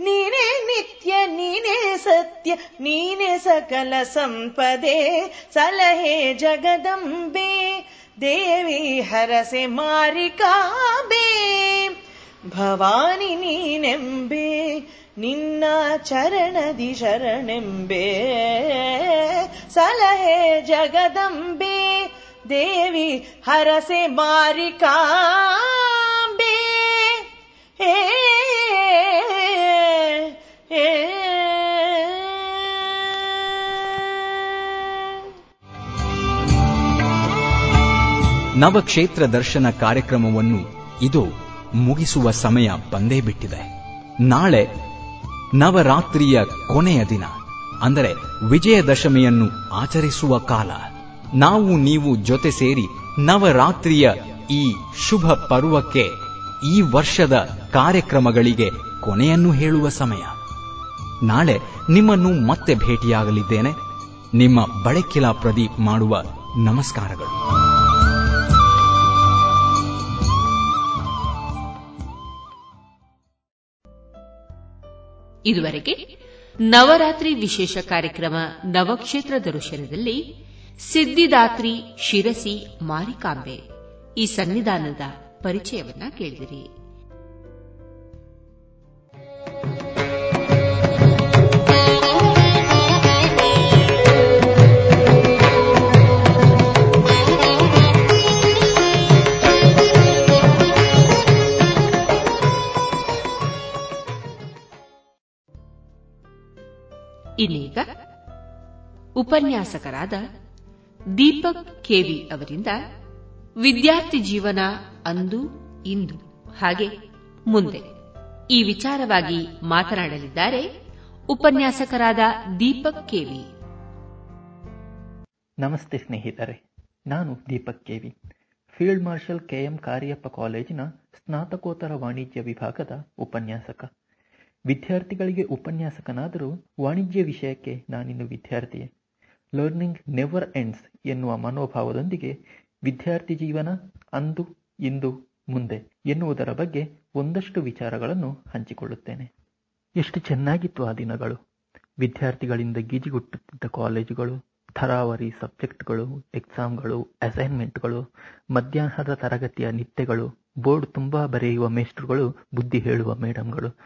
निने नित्य नीने सत्य नीने सकल सम्पदे सलहे जगदम्बे देवी हरसे मारिकाबे भवानि नीनेम्बे ನಿನ್ನ ಚರಣದಿ ಶರಣೆಂಬೆ. ಸಲಹೆ ಜಗದಂಬೆ, ದೇವಿ ಹರಸೆ ಮಾರಿಕಾಂಬೆ ಹೇ. ನವಕ್ಷೇತ್ರ ದರ್ಶನ ಕಾರ್ಯಕ್ರಮವನ್ನು ಇದು ಮುಗಿಸುವ ಸಮಯ ಬಂದೇ ಬಿಟ್ಟಿದೆ. ನಾಳೆ ನವರಾತ್ರಿಯ ಕೊನೆಯ ದಿನ, ಅಂದರೆ ವಿಜಯದಶಮಿಯನ್ನು ಆಚರಿಸುವ ಕಾಲ. ನಾವು ನೀವು ಜೊತೆ ಸೇರಿ ನವರಾತ್ರಿಯ ಈ ಶುಭ ಪರ್ವಕ್ಕೆ ಈ ವರ್ಷದ ಕಾರ್ಯಕ್ರಮಗಳಿಗೆ ಕೊನೆಯನ್ನು ಹೇಳುವ ಸಮಯ. ನಾಳೆ ನಿಮ್ಮನ್ನು ಮತ್ತೆ ಭೇಟಿಯಾಗಲಿದ್ದೇನೆ. ನಿಮ್ಮ ಬಳೆಕಿಲಾ ಪ್ರದೀಪ್ ಮಾಡುವ ನಮಸ್ಕಾರಗಳು. ಇದುವರೆಗೆ ನವರಾತ್ರಿ ವಿಶೇಷ ಕಾರ್ಯಕ್ರಮ ನವಕ್ಷೇತ್ರ ದರ್ಶನದಲ್ಲಿ ಸಿದ್ದಿದಾತ್ರಿ ಶಿರಸಿ ಮಾರಿಕಾಂಬೆ ಈ ಸನ್ನಿಧಾನದ ಪರಿಚಯವನ್ನ ಕೇಳಿದಿರಿ. ಇನ್ನೀಗ ಉಪನ್ಯಾಸಕರಾದ ದೀಪಕ್ ಕೆವಿ ಅವರಿಂದ ವಿದ್ಯಾರ್ಥಿ ಜೀವನ ಅಂದು ಇಂದು ಹಾಗೆ ಮುಂದೆ. ಈ ವಿಚಾರವಾಗಿ ಮಾತನಾಡಲಿದ್ದಾರೆ ಉಪನ್ಯಾಸಕರಾದ ದೀಪಕ್ ಕೆವಿ. ನಮಸ್ತೆ ಸ್ನೇಹಿತರೆ, ನಾನು Deepak K V. Field marshal K M Cariappa ಕಾಲೇಜಿನ ಸ್ನಾತಕೋತ್ತರ ವಾಣಿಜ್ಯ ವಿಭಾಗದ ಉಪನ್ಯಾಸಕ. ವಿದ್ಯಾರ್ಥಿಗಳಿಗೆ ಉಪನ್ಯಾಸಕನಾದರೂ ವಾಣಿಜ್ಯ ವಿಷಯಕ್ಕೆ ನಾನಿನ್ನು ವಿದ್ಯಾರ್ಥಿಯೇ. ಲರ್ನಿಂಗ್ ನೆವರ್ ಎಂಡ್ಸ್ ಎನ್ನುವ ಮನೋಭಾವದೊಂದಿಗೆ ವಿದ್ಯಾರ್ಥಿ ಜೀವನ ಅಂದು, ಇಂದು, ಮುಂದೆ ಎನ್ನುವುದರ ಬಗ್ಗೆ ಒಂದಷ್ಟು ವಿಚಾರಗಳನ್ನು ಹಂಚಿಕೊಳ್ಳುತ್ತೇನೆ. ಎಷ್ಟು ಚೆನ್ನಾಗಿತ್ತು ಆ ದಿನಗಳು. ವಿದ್ಯಾರ್ಥಿಗಳಿಂದ ಗಿಜಿಗುಟ್ಟುತ್ತಿದ್ದ ಕಾಲೇಜುಗಳು, ಥರಾವರಿ ಸಬ್ಜೆಕ್ಟ್ಗಳು, ಎಕ್ಸಾಮ್ಗಳು, ಅಸೈನ್ಮೆಂಟ್ಗಳು, ಮಧ್ಯಾಹ್ನದ ತರಗತಿಯ ನಿತ್ಯಗಳು, ಬೋರ್ಡ್ ತುಂಬಾ ಬರೆಯುವ ಮೇಸ್ಟ್ರುಗಳು ಬುದ್ಧಿ ಹೇಳುವ ಮೇಡಮ್ಗಳು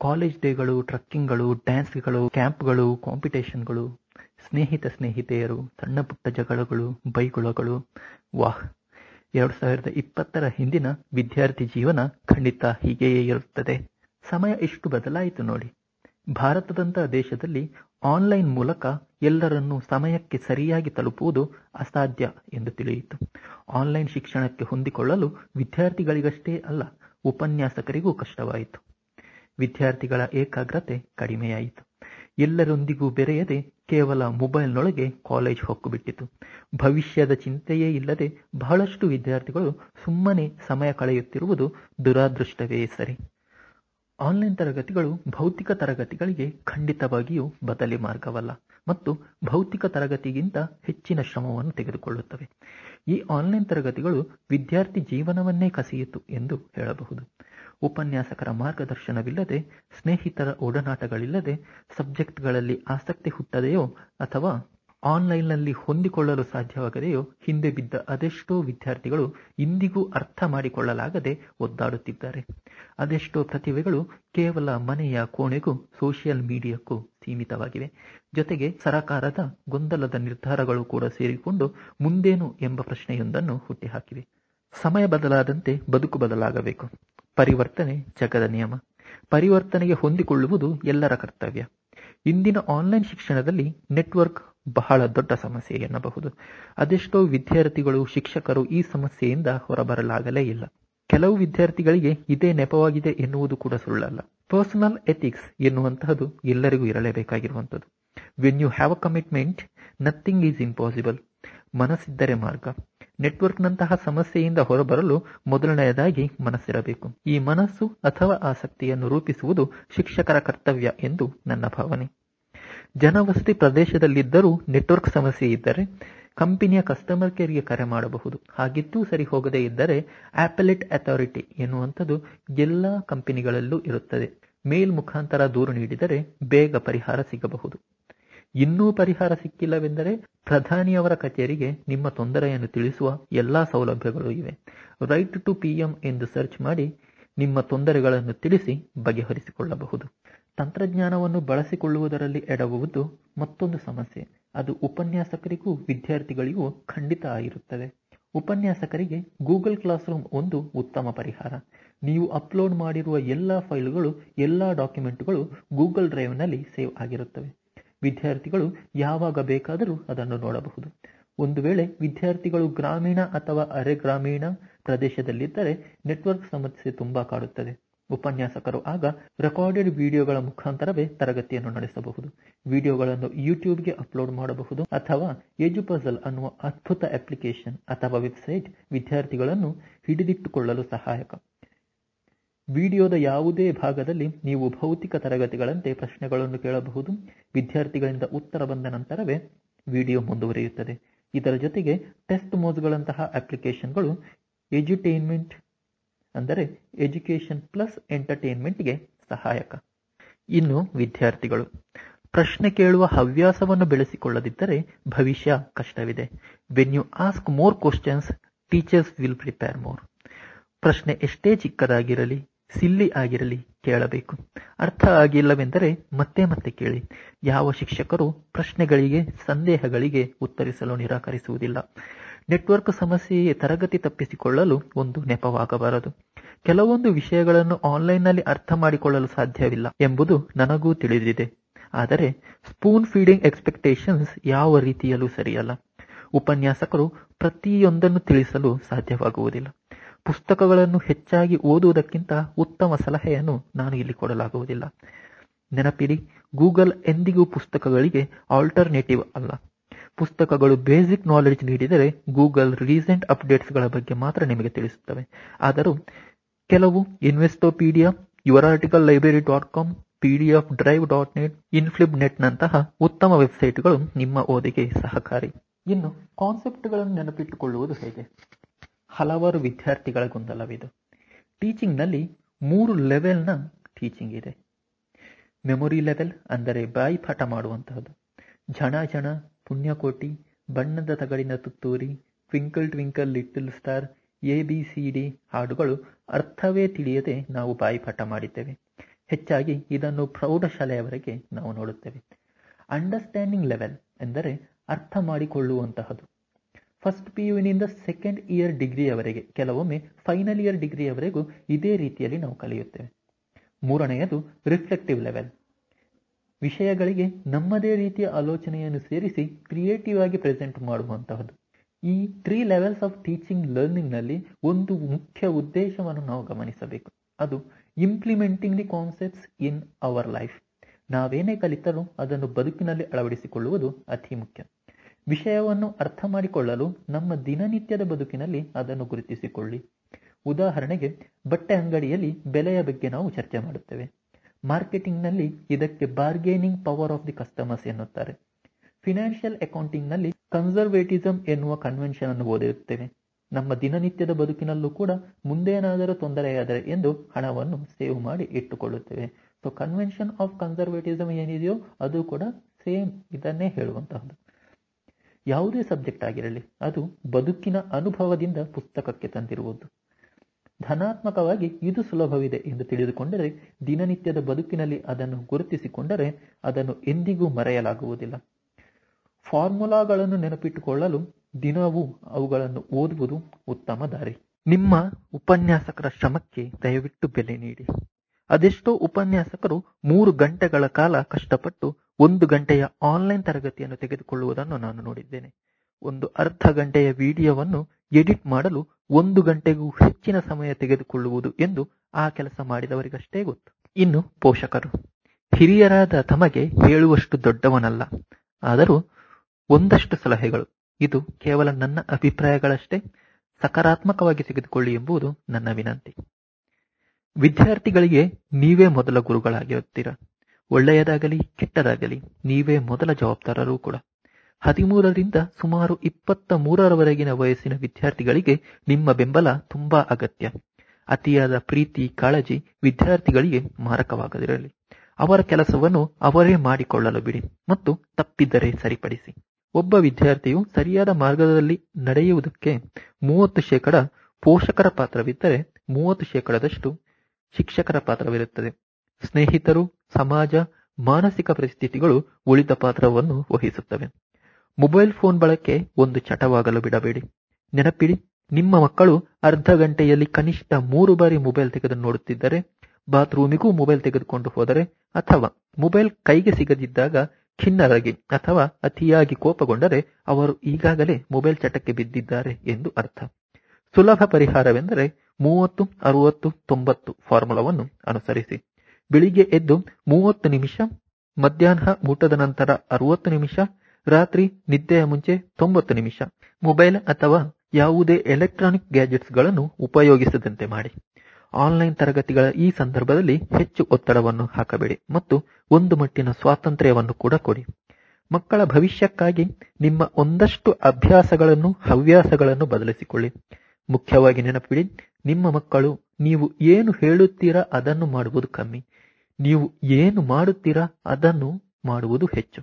ಕಾಲೇಜ್ ಡೇಗಳು, ಟ್ರಕ್ಕಿಂಗ್ಗಳು, ಡ್ಯಾನ್ಸ್ಗಳು, ಕ್ಯಾಂಪ್ಗಳು, ಕಾಂಪಿಟೇಷನ್ಗಳು, ಸ್ನೇಹಿತ ಸ್ನೇಹಿತೆಯರು, ಸಣ್ಣ ಪುಟ್ಟ ಜಗಳಗಳು, ಬೈಗುಳಗಳು. ವಾಹ್! ಎರಡು ಸಾವಿರದ ಇಪ್ಪತ್ತರ ಹಿಂದಿನ ವಿದ್ಯಾರ್ಥಿ ಜೀವನ ಖಂಡಿತ ಹೀಗೆಯೇ ಇರುತ್ತದೆ. ಸಮಯ ಎಷ್ಟು ಬದಲಾಯಿತು ನೋಡಿ. ಭಾರತದಂತಹ ದೇಶದಲ್ಲಿ ಆನ್ಲೈನ್ ಮೂಲಕ ಎಲ್ಲರನ್ನೂ ಸಮಯಕ್ಕೆ ಸರಿಯಾಗಿ ತಲುಪುವುದು ಅಸಾಧ್ಯ ಎಂದು ತಿಳಿಯಿತು. ಆನ್ಲೈನ್ ಶಿಕ್ಷಣಕ್ಕೆ ಹೊಂದಿಕೊಳ್ಳಲು ವಿದ್ಯಾರ್ಥಿಗಳಿಗಷ್ಟೇ ಅಲ್ಲ, ಉಪನ್ಯಾಸಕರಿಗೂ ಕಷ್ಟವಾಯಿತು. ವಿದ್ಯಾರ್ಥಿಗಳ ಏಕಾಗ್ರತೆ ಕಡಿಮೆಯಾಯಿತು. ಎಲ್ಲರೊಂದಿಗೂ ಬೆರೆಯದೆ ಕೇವಲ ಮೊಬೈಲ್ನೊಳಗೆ ಕಾಲೇಜ್ ಹೊಕ್ಕುಬಿಟ್ಟಿತು. ಭವಿಷ್ಯದ ಚಿಂತೆಯೇ ಇಲ್ಲದೆ ಬಹಳಷ್ಟು ವಿದ್ಯಾರ್ಥಿಗಳು ಸುಮ್ಮನೆ ಸಮಯ ಕಳೆಯುತ್ತಿರುವುದು ದುರಾದೃಷ್ಟವೇ ಸರಿ. ಆನ್ಲೈನ್ ತರಗತಿಗಳು ಭೌತಿಕ ತರಗತಿಗಳಿಗೆ ಖಂಡಿತವಾಗಿಯೂ ಬದಲಿ ಮಾರ್ಗವಲ್ಲ ಮತ್ತು ಭೌತಿಕ ತರಗತಿಗಿಂತ ಹೆಚ್ಚಿನ ಶ್ರಮವನ್ನು ತೆಗೆದುಕೊಳ್ಳುತ್ತವೆ. ಈ ಆನ್ಲೈನ್ ತರಗತಿಗಳು ವಿದ್ಯಾರ್ಥಿ ಜೀವನವನ್ನೇ ಕಸಿಯಿತು ಎಂದು ಹೇಳಬಹುದು. ಉಪನ್ಯಾಸಕರ ಮಾರ್ಗದರ್ಶನವಿಲ್ಲದೆ, ಸ್ನೇಹಿತರ ಒಡನಾಟಗಳಿಲ್ಲದೆ ಸಬ್ಜೆಕ್ಟ್ಗಳಲ್ಲಿ ಆಸಕ್ತಿ ಹುಟ್ಟದೆಯೋ ಅಥವಾ ಆನ್ಲೈನ್ನಲ್ಲಿ ಹೊಂದಿಕೊಳ್ಳಲು ಸಾಧ್ಯವಾಗದೆಯೋ ಹಿಂದೆ ಬಿದ್ದ ಅದೆಷ್ಟೋ ವಿದ್ಯಾರ್ಥಿಗಳು ಇಂದಿಗೂ ಅರ್ಥ ಮಾಡಿಕೊಳ್ಳಲಾಗದೆ ಒದ್ದಾಡುತ್ತಿದ್ದಾರೆ. ಅದೆಷ್ಟೋ ಪ್ರತಿಭೆಗಳು ಕೇವಲ ಮನೆಯ ಕೋಣೆಗೂ, ಸೋಷಿಯಲ್ ಮೀಡಿಯಾಕ್ಕೂ ಸೀಮಿತವಾಗಿವೆ. ಜೊತೆಗೆ ಸರಕಾರದ ಗೊಂದಲದ ನಿರ್ಧಾರಗಳು ಕೂಡ ಸೇರಿಕೊಂಡು ಮುಂದೇನು ಎಂಬ ಪ್ರಶ್ನೆಯೊಂದನ್ನು ಹುಟ್ಟಿಹಾಕಿವೆ. ಸಮಯ ಬದಲಾದಂತೆ ಬದುಕು ಬದಲಾಗಬೇಕು. ಪರಿವರ್ತನೆ ಜಗದ ನಿಯಮ. ಪರಿವರ್ತನೆಗೆ ಹೊಂದಿಕೊಳ್ಳುವುದು ಎಲ್ಲರ ಕರ್ತವ್ಯ. ಇಂದಿನ ಆನ್ಲೈನ್ ಶಿಕ್ಷಣದಲ್ಲಿ ನೆಟ್ವರ್ಕ್ ಬಹಳ ದೊಡ್ಡ ಸಮಸ್ಯೆ ಎನ್ನಬಹುದು. ಅದೆಷ್ಟೋ ವಿದ್ಯಾರ್ಥಿಗಳು, ಶಿಕ್ಷಕರು ಈ ಸಮಸ್ಯೆಯಿಂದ ಹೊರಬರಲಾಗಲೇ ಇಲ್ಲ. ಕೆಲವು ವಿದ್ಯಾರ್ಥಿಗಳಿಗೆ ಇದೇ ನೆಪವಾಗಿದೆ ಎನ್ನುವುದು ಕೂಡ ಸುಳ್ಳಲ್ಲ. ಪರ್ಸನಲ್ ಎಥಿಕ್ಸ್ ಎನ್ನುವಂತಹದ್ದು ಎಲ್ಲರಿಗೂ ಇರಲೇಬೇಕಾಗಿರುವಂಥದ್ದು. When you have a commitment nothing is impossible ಮನಸ್ಸಿದ್ದರೆ ಮಾರ್ಗ. ನೆಟ್ವರ್ಕ್ನಂತಹ ಸಮಸ್ಯೆಯಿಂದ ಹೊರಬರಲು ಮೊದಲನೆಯದಾಗಿ ಮನಸ್ಸಿರಬೇಕು. ಈ ಮನಸ್ಸು ಅಥವಾ ಆಸಕ್ತಿಯನ್ನು ರೂಪಿಸುವುದು ಶಿಕ್ಷಕರ ಕರ್ತವ್ಯ ಎಂದು ನನ್ನ ಭಾವನೆ. ಜನವಸತಿ ಪ್ರದೇಶದಲ್ಲಿದ್ದರೂ ನೆಟ್ವರ್ಕ್ ಸಮಸ್ಯೆ ಇದ್ದರೆ ಕಂಪನಿಯ ಕಸ್ಟಮರ್ ಕೇರ್ಗೆ ಕರೆ ಮಾಡಬಹುದು. ಹಾಗಿದ್ದೂ ಸರಿ ಹೋಗದೇ ಇದ್ದರೆ ಆಪಲೆಟ್ ಅಥಾರಿಟಿ ಎನ್ನುವಂಥದ್ದು ಎಲ್ಲಾ ಕಂಪನಿಗಳಲ್ಲೂ ಇರುತ್ತದೆ. ಮೇಲ್ ಮುಖಾಂತರ ದೂರು ನೀಡಿದರೆ ಬೇಗ ಪರಿಹಾರ ಸಿಗಬಹುದು. ಇನ್ನೂ ಪರಿಹಾರ ಸಿಕ್ಕಿಲ್ಲವೆಂದರೆ ಪ್ರಧಾನಿಯವರ ಕಚೇರಿಗೆ ನಿಮ್ಮ ತೊಂದರೆಯನ್ನು ತಿಳಿಸುವ ಎಲ್ಲಾ ಸೌಲಭ್ಯಗಳು ಇವೆ. ರೈಟ್ ಟು ಪಿಎಂ ಎಂದು ಸರ್ಚ್ ಮಾಡಿ ನಿಮ್ಮ ತೊಂದರೆಗಳನ್ನು ತಿಳಿಸಿ ಬಗೆಹರಿಸಿಕೊಳ್ಳಬಹುದು. ತಂತ್ರಜ್ಞಾನವನ್ನು ಬಳಸಿಕೊಳ್ಳುವುದರಲ್ಲಿ ಎಡವುವುದು ಮತ್ತೊಂದು ಸಮಸ್ಯೆ. ಅದು ಉಪನ್ಯಾಸಕರಿಗೂ ವಿದ್ಯಾರ್ಥಿಗಳಿಗೂ ಖಂಡಿತ ಆಗಿರುತ್ತದೆ. ಉಪನ್ಯಾಸಕರಿಗೆ ಗೂಗಲ್ ಕ್ಲಾಸ್ ರೂಮ್ ಒಂದು ಉತ್ತಮ ಪರಿಹಾರ. ನೀವು ಅಪ್ಲೋಡ್ ಮಾಡಿರುವ ಎಲ್ಲಾ ಫೈಲ್ಗಳು, ಎಲ್ಲಾ ಡಾಕ್ಯುಮೆಂಟ್ಗಳು ಗೂಗಲ್ ಡ್ರೈವ್ನಲ್ಲಿ ಸೇವ್ ಆಗಿರುತ್ತವೆ. ವಿದ್ಯಾರ್ಥಿಗಳು ಯಾವಾಗ ಬೇಕಾದರೂ ಅದನ್ನು ನೋಡಬಹುದು. ಒಂದು ವೇಳೆ ವಿದ್ಯಾರ್ಥಿಗಳು ಗ್ರಾಮೀಣ ಅಥವಾ ಅರೆ ಗ್ರಾಮೀಣ ಪ್ರದೇಶದಲ್ಲಿದ್ದರೆ ನೆಟ್ವರ್ಕ್ ಸಮಸ್ಯೆ ತುಂಬಾ ಕಾಡುತ್ತದೆ. ಉಪನ್ಯಾಸಕರು ಆಗ ರೆಕಾರ್ಡೆಡ್ ವಿಡಿಯೋಗಳ ಮುಖಾಂತರವೇ ತರಗತಿಯನ್ನು ನಡೆಸಬಹುದು. ವಿಡಿಯೋಗಳನ್ನು ಯೂಟ್ಯೂಬ್ಗೆ ಅಪ್ಲೋಡ್ ಮಾಡಬಹುದು ಅಥವಾ ಎಜುಪಜಲ್ ಅನ್ನುವ ಅದ್ಭುತ ಅಪ್ಲಿಕೇಶನ್ ಅಥವಾ ವೆಬ್ಸೈಟ್ ವಿದ್ಯಾರ್ಥಿಗಳನ್ನು ಹಿಡಿದಿಟ್ಟುಕೊಳ್ಳಲು ಸಹಾಯಕ. ವಿಡಿಯೋದ ಯಾವುದೇ ಭಾಗದಲ್ಲಿ ನೀವು ಭೌತಿಕ ತರಗತಿಗಳಂತೆ ಪ್ರಶ್ನೆಗಳನ್ನು ಕೇಳಬಹುದು. ವಿದ್ಯಾರ್ಥಿಗಳಿಂದ ಉತ್ತರ ಬಂದ ನಂತರವೇ ವಿಡಿಯೋ ಮುಂದುವರಿಯುತ್ತದೆ. ಇದರ ಜೊತೆಗೆ ಟೆಸ್ಟ್ ಮೋಸ್ಗಳಂತಹ ಅಪ್ಲಿಕೇಶನ್ಗಳು ಎಜುಟೈನ್ಮೆಂಟ್, ಅಂದರೆ ಎಜುಕೇಶನ್ ಪ್ಲಸ್ ಎಂಟರ್ಟೈನ್ಮೆಂಟ್ಗೆ ಸಹಾಯಕ. ಇನ್ನು ವಿದ್ಯಾರ್ಥಿಗಳು, ಪ್ರಶ್ನೆ ಕೇಳುವ ಹವ್ಯಾಸವನ್ನು ಬೆಳೆಸಿಕೊಳ್ಳದಿದ್ದರೆ ಭವಿಷ್ಯ ಕಷ್ಟವಿದೆ. When you ask more questions teachers will prepare more ಪ್ರಶ್ನೆ ಎಷ್ಟೇ ಚಿಕ್ಕದಾಗಿರಲಿ ಸಿಲ್ಲಿ ಆಗಿರಲಿ ಕೇಳಬೇಕು. ಅರ್ಥ ಆಗಿಲ್ಲವೆಂದರೆ ಮತ್ತೆ ಮತ್ತೆ ಕೇಳಿ. ಯಾವ ಶಿಕ್ಷಕರು ಪ್ರಶ್ನೆಗಳಿಗೆ, ಸಂದೇಹಗಳಿಗೆ ಉತ್ತರಿಸಲು ನಿರಾಕರಿಸುವುದಿಲ್ಲ. ನೆಟ್ವರ್ಕ್ ಸಮಸ್ಯೆಯೇ ತರಗತಿ ತಪ್ಪಿಸಿಕೊಳ್ಳಲು ಒಂದು ನೆಪವಾಗಬಾರದು. ಕೆಲವೊಂದು ವಿಷಯಗಳನ್ನು ಆನ್ಲೈನ್ನಲ್ಲಿ ಅರ್ಥ ಮಾಡಿಕೊಳ್ಳಲು ಸಾಧ್ಯವಿಲ್ಲ ಎಂಬುದು ನನಗೂ ತಿಳಿದಿದೆ. ಆದರೆ ಸ್ಪೂನ್ ಫೀಡಿಂಗ್ ಎಕ್ಸ್ಪೆಕ್ಟೇಷನ್ಸ್ ಯಾವ ರೀತಿಯಲ್ಲೂ ಸರಿಯಲ್ಲ. ಉಪನ್ಯಾಸಕರು ಪ್ರತಿಯೊಂದನ್ನು ತಿಳಿಸಲು ಸಾಧ್ಯವಾಗುವುದಿಲ್ಲ. ಪುಸ್ತಕಗಳನ್ನು ಹೆಚ್ಚಾಗಿ ಓದುವುದಕ್ಕಿಂತ ಉತ್ತಮ ಸಲಹೆಯನ್ನು ನಾನು ಇಲ್ಲಿ ಕೊಡಲಾಗುವುದಿಲ್ಲ. ನೆನಪಿಡಿ, ಗೂಗಲ್ ಎಂದಿಗೂ ಪುಸ್ತಕಗಳಿಗೆ ಆಲ್ಟರ್ನೇಟಿವ್ ಅಲ್ಲ. ಪುಸ್ತಕಗಳು ಬೇಸಿಕ್ ನಾಲೆಡ್ಜ್ ನೀಡಿದರೆ ಗೂಗಲ್ ರೀಸೆಂಟ್ ಅಪ್ಡೇಟ್ಸ್ಗಳ ಬಗ್ಗೆ ಮಾತ್ರ ನಿಮಗೆ ತಿಳಿಸುತ್ತವೆ. ಆದರೂ ಕೆಲವು Investopedia your article library dot com PDF drive dot net ಇನ್ಫ್ಲಿಪ್ ನೆಟ್ನಂತಹ ಉತ್ತಮ ವೆಬ್ಸೈಟ್ಗಳು ನಿಮ್ಮ ಓದಿಗೆ ಸಹಕಾರಿ. ಇನ್ನು ಕಾನ್ಸೆಪ್ಟ್ಗಳನ್ನು ನೆನಪಿಟ್ಟುಕೊಳ್ಳುವುದು ಹೇಗೆ? ಹಲವಾರು ವಿದ್ಯಾರ್ಥಿಗಳ ಗೊಂದಲವಿದು ಟೀಚಿಂಗ್ನಲ್ಲಿ ಮೂರು ಲೆವೆಲ್ನ ಟೀಚಿಂಗ್ ಇದೆ. ಮೆಮೊರಿ ಲೆವೆಲ್ ಅಂದರೆ ಬಾಯಿ ಪಾಠ ಮಾಡುವಂತಹದ್ದು. ಝಣ ಝಣ, ಪುಣ್ಯಕೋಟಿ, ಬಣ್ಣದ ತಗಡಿನ ತುತ್ತೂರಿ twinkle twinkle little star A B C D ಹಾಡುಗಳು ಅರ್ಥವೇ ತಿಳಿಯದೆ ನಾವು ಬಾಯಿ ಪಾಠ ಮಾಡಿದ್ದೇವೆ. ಹೆಚ್ಚಾಗಿ ಇದನ್ನು ಪ್ರೌಢಶಾಲೆಯವರೆಗೆ ನಾವು ನೋಡುತ್ತೇವೆ. ಅಂಡರ್ಸ್ಟ್ಯಾಂಡಿಂಗ್ ಲೆವೆಲ್ ಎಂದರೆ ಅರ್ಥ ಮಾಡಿಕೊಳ್ಳುವಂತಹದ್ದು. ಫಸ್ಟ್ ಪಿ ಯುವಿನಿಂದ ಸೆಕೆಂಡ್ ಇಯರ್ ಡಿಗ್ರಿಯವರೆಗೆ ಕೆಲವೊಮ್ಮೆ ಫೈನಲ್ ಇಯರ್ ಡಿಗ್ರಿಯವರೆಗೂ ಇದೇ ರೀತಿಯಲ್ಲಿ ನಾವು ಕಲಿಯುತ್ತೇವೆ. ಮೂರನೆಯದು ರಿಫ್ಲೆಕ್ಟಿವ್ ಲೆವೆಲ್ ವಿಷಯಗಳಿಗೆ ನಮ್ಮದೇ ರೀತಿಯ ಆಲೋಚನೆಯನ್ನು ಸೇರಿಸಿ ಕ್ರಿಯೇಟಿವ್ ಆಗಿ ಪ್ರೆಸೆಂಟ್ ಮಾಡುವಂತಹದ್ದು. ಈ ತ್ರೀ ಲೆವೆಲ್ಸ್ ಆಫ್ ಟೀಚಿಂಗ್ ಲರ್ನಿಂಗ್ನಲ್ಲಿ ಒಂದು ಮುಖ್ಯ ಉದ್ದೇಶವನ್ನು ನಾವು ಗಮನಿಸಬೇಕು. ಅದು implementing the concepts in our life ನಾವೇನೇ ಕಲಿತರೂ ಅದನ್ನು ಬದುಕಿನಲ್ಲಿ ಅಳವಡಿಸಿಕೊಳ್ಳುವುದು ಅತಿ ಮುಖ್ಯ. ವಿಷಯವನ್ನು ಅರ್ಥ ಮಾಡಿಕೊಳ್ಳಲು ನಮ್ಮ ದಿನನಿತ್ಯದ ಬದುಕಿನಲ್ಲಿ ಅದನ್ನು ಗುರುತಿಸಿಕೊಳ್ಳಿ. ಉದಾಹರಣೆಗೆ, ಬಟ್ಟೆ ಅಂಗಡಿಯಲ್ಲಿ ಬೆಲೆಯ ಬಗ್ಗೆ ನಾವು ಚರ್ಚೆ ಮಾಡುತ್ತೇವೆ. ಮಾರ್ಕೆಟಿಂಗ್ನಲ್ಲಿ ಇದಕ್ಕೆ bargaining power of the customers ಎನ್ನುತ್ತಾರೆ. ಫಿನಾನ್ಷಿಯಲ್ ಅಕೌಂಟಿಂಗ್ನಲ್ಲಿ ಕನ್ಸರ್ವೇಟಿಸಂ ಎನ್ನುವ ಕನ್ವೆನ್ಷನ್ ಅನ್ನು ಓದಿರುತ್ತೇವೆ ನಮ್ಮ ದಿನನಿತ್ಯದ ಬದುಕಿನಲ್ಲೂ ಕೂಡ ಮುಂದೇನಾದರೂ ತೊಂದರೆಯಾದರೆ ಎಂದು ಹಣವನ್ನು ಸೇವ್ ಮಾಡಿ ಇಟ್ಟುಕೊಳ್ಳುತ್ತೇವೆ. ಸೊ ಕನ್ವೆನ್ಷನ್ ಆಫ್ ಕನ್ಸರ್ವೇಟಿಸಮ್ ಏನಿದೆಯೋ ಅದು ಕೂಡ ಸೇಮ್ ಇದನ್ನೇ ಹೇಳುವಂತಹದ್ದು. ಯಾವುದೇ ಸಬ್ಜೆಕ್ಟ್ ಆಗಿರಲಿ, ಅದು ಬದುಕಿನ ಅನುಭವದಿಂದ ಪುಸ್ತಕಕ್ಕೆ ತಂದಿರುವುದು. ಧನಾತ್ಮಕವಾಗಿ ಇದು ಸುಲಭವಿದೆ ಎಂದು ತಿಳಿದುಕೊಂಡರೆ, ದಿನನಿತ್ಯದ ಬದುಕಿನಲ್ಲಿ ಅದನ್ನು ಗುರುತಿಸಿಕೊಂಡರೆ ಅದನ್ನು ಎಂದಿಗೂ ಮರೆಯಲಾಗುವುದಿಲ್ಲ. ಫಾರ್ಮುಲಾಗಳನ್ನು ನೆನಪಿಟ್ಟುಕೊಳ್ಳಲು ದಿನವೂ ಅವುಗಳನ್ನು ಓದುವುದು ಉತ್ತಮ ದಾರಿ. ನಿಮ್ಮ ಉಪನ್ಯಾಸಕರ ಶ್ರಮಕ್ಕೆ ದಯವಿಟ್ಟು ಬೆಲೆ ನೀಡಿ. ಅದೆಷ್ಟೋ ಉಪನ್ಯಾಸಕರು ಮೂರು ಗಂಟೆಗಳ ಕಾಲ ಕಷ್ಟಪಟ್ಟು ಒಂದು ಗಂಟೆಯ ಆನ್ಲೈನ್ ತರಗತಿಯನ್ನು ತೆಗೆದುಕೊಳ್ಳುವುದನ್ನು ನಾನು ನೋಡಿದ್ದೇನೆ. ಒಂದು ಅರ್ಧ ಗಂಟೆಯ ವಿಡಿಯೋವನ್ನು ಎಡಿಟ್ ಮಾಡಲು ಒಂದು ಗಂಟೆಗೂ ಹೆಚ್ಚಿನ ಸಮಯ ತೆಗೆದುಕೊಳ್ಳುವುದು ಎಂದು ಆ ಕೆಲಸ ಮಾಡಿದವರಿಗಷ್ಟೇ ಗೊತ್ತು. ಇನ್ನು ಪೋಷಕರು. ಹಿರಿಯರಾದ ತಮಗೆ ಹೇಳುವಷ್ಟು ದೊಡ್ಡವನಲ್ಲ. ಆದರೂ ಒಂದಷ್ಟು ಸಲಹೆಗಳು. ಇದು ಕೇವಲ ನನ್ನ ಅಭಿಪ್ರಾಯಗಳಷ್ಟೇ. ಸಕಾರಾತ್ಮಕವಾಗಿ ತೆಗೆದುಕೊಳ್ಳಿ ಎಂಬುದು ನನ್ನ ವಿನಂತಿ. ವಿದ್ಯಾರ್ಥಿಗಳಿಗೆ ನೀವೇ ಮೊದಲ ಗುರುಗಳಾಗಿರುತ್ತೀರಾ? ಒಳ್ಳೆಯದಾಗಲಿ, ಕೆಟ್ಟದಾಗಲಿ, ನೀವೇ ಮೊದಲ ಜವಾಬ್ದಾರರು ಕೂಡ. ಹದಿಮೂರರಿಂದ ಸುಮಾರು ಇಪ್ಪತ್ತ ಮೂರರವರೆಗಿನ ವಯಸ್ಸಿನ ವಿದ್ಯಾರ್ಥಿಗಳಿಗೆ ನಿಮ್ಮ ಬೆಂಬಲ ತುಂಬಾ ಅಗತ್ಯ. ಅತಿಯಾದ ಪ್ರೀತಿ, ಕಾಳಜಿ ವಿದ್ಯಾರ್ಥಿಗಳಿಗೆ ಮಾರಕವಾಗದಿರಲಿ. ಅವರ ಕೆಲಸವನ್ನು ಅವರೇ ಮಾಡಿಕೊಳ್ಳಲು ಬಿಡಿ ಮತ್ತು ತಪ್ಪಿದ್ದರೆ ಸರಿಪಡಿಸಿ. ಒಬ್ಬ ವಿದ್ಯಾರ್ಥಿಯು ಸರಿಯಾದ ಮಾರ್ಗದಲ್ಲಿ ನಡೆಯುವುದಕ್ಕೆ ಮೂವತ್ತು ಶೇಕಡ ಪೋಷಕರ ಪಾತ್ರವಿದ್ದರೆ ಮೂವತ್ತು ಶೇಕಡದಷ್ಟು ಶಿಕ್ಷಕರ ಪಾತ್ರವಿರುತ್ತದೆ. ಸ್ನೇಹಿತರು, ಸಮಾಜ, ಮಾನಸಿಕ ಪರಿಸ್ಥಿತಿಗಳು ಉಳಿದ ಪಾತ್ರವನ್ನು ವಹಿಸುತ್ತವೆ. ಮೊಬೈಲ್ ಫೋನ್ ಬಳಕೆ ಒಂದು ಚಟವಾಗಲು ಬಿಡಬೇಡಿ. ನೆನಪಿಡಿ, ನಿಮ್ಮ ಮಕ್ಕಳು ಅರ್ಧ ಗಂಟೆಯಲ್ಲಿ ಕನಿಷ್ಠ ಮೂರು ಬಾರಿ ಮೊಬೈಲ್ ತೆಗೆದು ನೋಡುತ್ತಿದ್ದರೆ, ಬಾತ್ರೂಮಿಗೂ ಮೊಬೈಲ್ ತೆಗೆದುಕೊಂಡು ಹೋದರೆ, ಅಥವಾ ಮೊಬೈಲ್ ಕೈಗೆ ಸಿಗದಿದ್ದಾಗ ಖಿನ್ನರಾಗಿ ಅಥವಾ ಅತಿಯಾಗಿ ಕೋಪಗೊಂಡರೆ, ಅವರು ಈಗಾಗಲೇ ಮೊಬೈಲ್ ಚಟಕ್ಕೆ ಬಿದ್ದಿದ್ದಾರೆ ಎಂದು ಅರ್ಥ. ಸುಲಭ ಪರಿಹಾರವೆಂದರೆ ಮೂವತ್ತು, ಅರುವತ್ತು, ತೊಂಬತ್ತು ಫಾರ್ಮುಲಾವನ್ನು ಅನುಸರಿಸಿ. ಬೆಳಿಗ್ಗೆ ಎದ್ದು ಮೂವತ್ತು ನಿಮಿಷ, ಮಧ್ಯಾಹ್ನ ಊಟದ ನಂತರ ಅರವತ್ತು ನಿಮಿಷ, ರಾತ್ರಿ ನಿದ್ದೆಯ ಮುಂಚೆ ತೊಂಬತ್ತು ನಿಮಿಷ. ಮೊಬೈಲ್ ಅಥವಾ ಯಾವುದೇ ಎಲೆಕ್ಟ್ರಾನಿಕ್ ಗ್ಯಾಜೆಟ್ಸ್ಗಳನ್ನು ಉಪಯೋಗಿಸದಂತೆ ಮಾಡಿ. ಆನ್ಲೈನ್ ತರಗತಿಗಳ ಈ ಸಂದರ್ಭದಲ್ಲಿ ಹೆಚ್ಚು ಒತ್ತಡವನ್ನು ಹಾಕಬೇಡಿ ಮತ್ತು ಒಂದು ಮಟ್ಟಿನ ಸ್ವಾತಂತ್ರ್ಯವನ್ನು ಕೂಡ ಕೊಡಿ. ಮಕ್ಕಳ ಭವಿಷ್ಯಕ್ಕಾಗಿ ನಿಮ್ಮ ಒಂದಷ್ಟು ಅಭ್ಯಾಸಗಳನ್ನು, ಹವ್ಯಾಸಗಳನ್ನು ಬದಲಿಸಿಕೊಳ್ಳಿ. ಮುಖ್ಯವಾಗಿ ನೆನಪಿಡಿ, ನಿಮ್ಮ ಮಕ್ಕಳು ನೀವು ಏನು ಹೇಳುತ್ತೀರಾ ಅದನ್ನು ಮಾಡುವುದು ಕಮ್ಮಿ. ನೀವು ಏನು ಮಾಡುತ್ತೀರಾ ಅದನ್ನು ಮಾಡುವುದು ಹೆಚ್ಚು.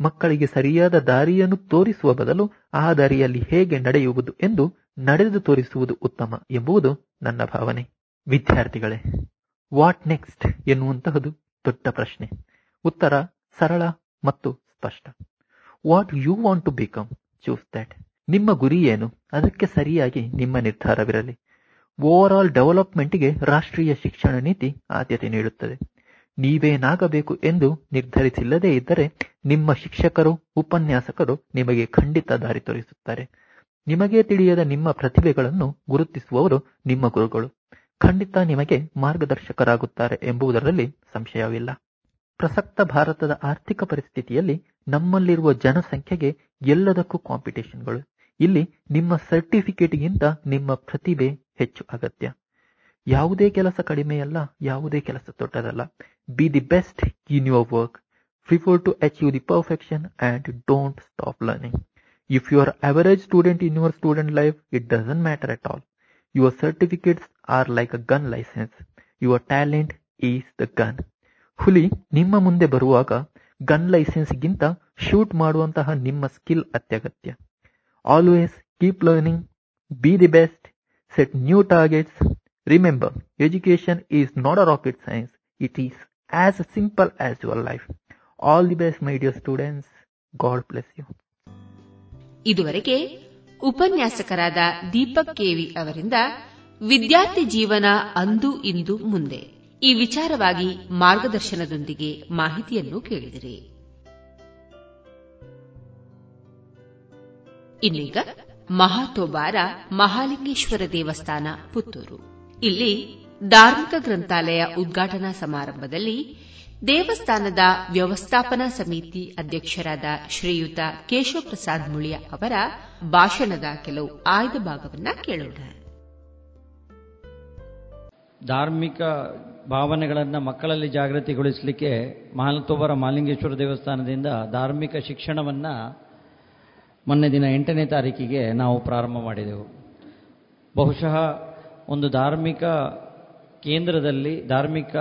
ಮಕ್ಕಳಿಗೆ ಸರಿಯಾದ ದಾರಿಯನ್ನು ತೋರಿಸುವ ಬದಲು ಆ ದಾರಿಯಲ್ಲಿ ಹೇಗೆ ನಡೆಯುವುದು ಎಂದು ನಡೆದು ತೋರಿಸುವುದು ಉತ್ತಮ ಎಂಬುದು ನನ್ನ ಭಾವನೆ. ವಿದ್ಯಾರ್ಥಿಗಳೇ ವಾಟ್ ನೆಕ್ಸ್ಟ್ ಎನ್ನುವಂತಹದು ದೊಡ್ಡ ಪ್ರಶ್ನೆ. ಉತ್ತರ ಸರಳ ಮತ್ತು ಸ್ಪಷ್ಟ. What you want to become choose that ನಿಮ್ಮ ಗುರಿ ಏನು? ಅದಕ್ಕೆ ಸರಿಯಾಗಿ ನಿಮ್ಮ ನಿರ್ಧಾರವಿರಲಿ. ಓವರ್ ಆಲ್ ಡೆವಲಪ್ಮೆಂಟ್ಗೆ ರಾಷ್ಟ್ರೀಯ ಶಿಕ್ಷಣ ನೀತಿ ಆದ್ಯತೆ ನೀಡುತ್ತದೆ. ನೀವೇನಾಗಬೇಕು ಎಂದು ನಿರ್ಧರಿಸಿಲ್ಲದೇ ಇದ್ದರೆ ನಿಮ್ಮ ಶಿಕ್ಷಕರು, ಉಪನ್ಯಾಸಕರು ನಿಮಗೆ ಖಂಡಿತ ದಾರಿ ತೋರಿಸುತ್ತಾರೆ. ನಿಮಗೆ ತಿಳಿಯದ ನಿಮ್ಮ ಪ್ರತಿಭೆಗಳನ್ನು ಗುರುತಿಸುವವರು ನಿಮ್ಮ ಗುರುಗಳು. ಖಂಡಿತ ನಿಮಗೆ ಮಾರ್ಗದರ್ಶಕರಾಗುತ್ತಾರೆ ಎಂಬುದರಲ್ಲಿ ಸಂಶಯವಿಲ್ಲ. ಪ್ರಸಕ್ತ ಭಾರತದ ಆರ್ಥಿಕ ಪರಿಸ್ಥಿತಿಯಲ್ಲಿ ನಮ್ಮಲ್ಲಿರುವ ಜನಸಂಖ್ಯೆಗೆ ಎಲ್ಲದಕ್ಕೂ ಕಾಂಪಿಟೇಷನ್ಗಳು ಇಲ್ಲಿ ನಿಮ್ಮ ಸರ್ಟಿಫಿಕೇಟ್ಗಿಂತ ನಿಮ್ಮ ಪ್ರತಿಭೆ ಹೆಚ್ಚು ಅಗತ್ಯ. ಯಾವುದೇ ಕೆಲಸ ಕಡಿಮೆಯಲ್ಲ ಯಾವುದೇ ಕೆಲಸ ದೊಡ್ಡದಲ್ಲ. Be the best in your work prefer to achieve the perfection and don't stop learning if you are average student in your student life it doesn't matter at all your certificates are like a gun license your talent is the gun ಹುಲಿ ನಿಮ್ಮ ಮುಂದೆ ಬರುವಾಗ ಗನ್ ಲೈಸೆನ್ಸ್ಗಿಂತ ಶೂಟ್ ಮಾಡುವಂತಹ ನಿಮ್ಮ ಸ್ಕಿಲ್ ಅತ್ಯಗತ್ಯ. Always keep learning be the best set new targets. Remember, education is not a rocket science. It is as simple as your life. All the best, my dear students. God bless you. ಇದುವರೆಗೆ ಉಪನ್ಯಾಸಕರಾದ ದೀಪಕ್ ಕೆವಿ ಅವರಿಂದ ವಿದ್ಯಾರ್ಥಿ ಜೀವನ ಅಂದು ಇಂದು ಮುಂದೆ ಈ ವಿಚಾರವಾಗಿ ಮಾರ್ಗದರ್ಶನದೊಂದಿಗೆ ಮಾಹಿತಿಯನ್ನು ಕೇಳಿದಿರಿ ಮಹಾತೋಬಾರ ಮಹಾಲಿಂಗೇಶ್ವರ ದೇವಸ್ಥಾನ, ಪುತ್ತೂರು. ಇಲ್ಲಿ ಧಾರ್ಮಿಕ ಗ್ರಂಥಾಲಯ ಉದ್ಘಾಟನಾ ಸಮಾರಂಭದಲ್ಲಿ ದೇವಸ್ಥಾನದ ವ್ಯವಸ್ಥಾಪನಾ ಸಮಿತಿ ಅಧ್ಯಕ್ಷರಾದ ಶ್ರೀಯುತ ಕೇಶವ ಪ್ರಸಾದ್ ಮುಳಿಯ ಅವರ ಭಾಷಣದ ಕೆಲವು ಆಯ್ದ ಭಾಗವನ್ನ ಕೇಳೋಣ. ಧಾರ್ಮಿಕ ಭಾವನೆಗಳನ್ನು ಮಕ್ಕಳಲ್ಲಿ ಜಾಗೃತಿಗೊಳಿಸಲಿಕ್ಕೆ ಮಹಾಲತೋಬರ ಮಾಲಿಂಗೇಶ್ವರ ದೇವಸ್ಥಾನದಿಂದ ಧಾರ್ಮಿಕ ಶಿಕ್ಷಣವನ್ನು ಮೊನ್ನೆ ದಿನ ಎಂಟನೇ ತಾರೀಕಿಗೆ ನಾವು ಪ್ರಾರಂಭ ಮಾಡಿದೆವು. ಬಹುಶಃ ಒಂದು ಧಾರ್ಮಿಕ ಕೇಂದ್ರದಲ್ಲಿ, ಧಾರ್ಮಿಕ,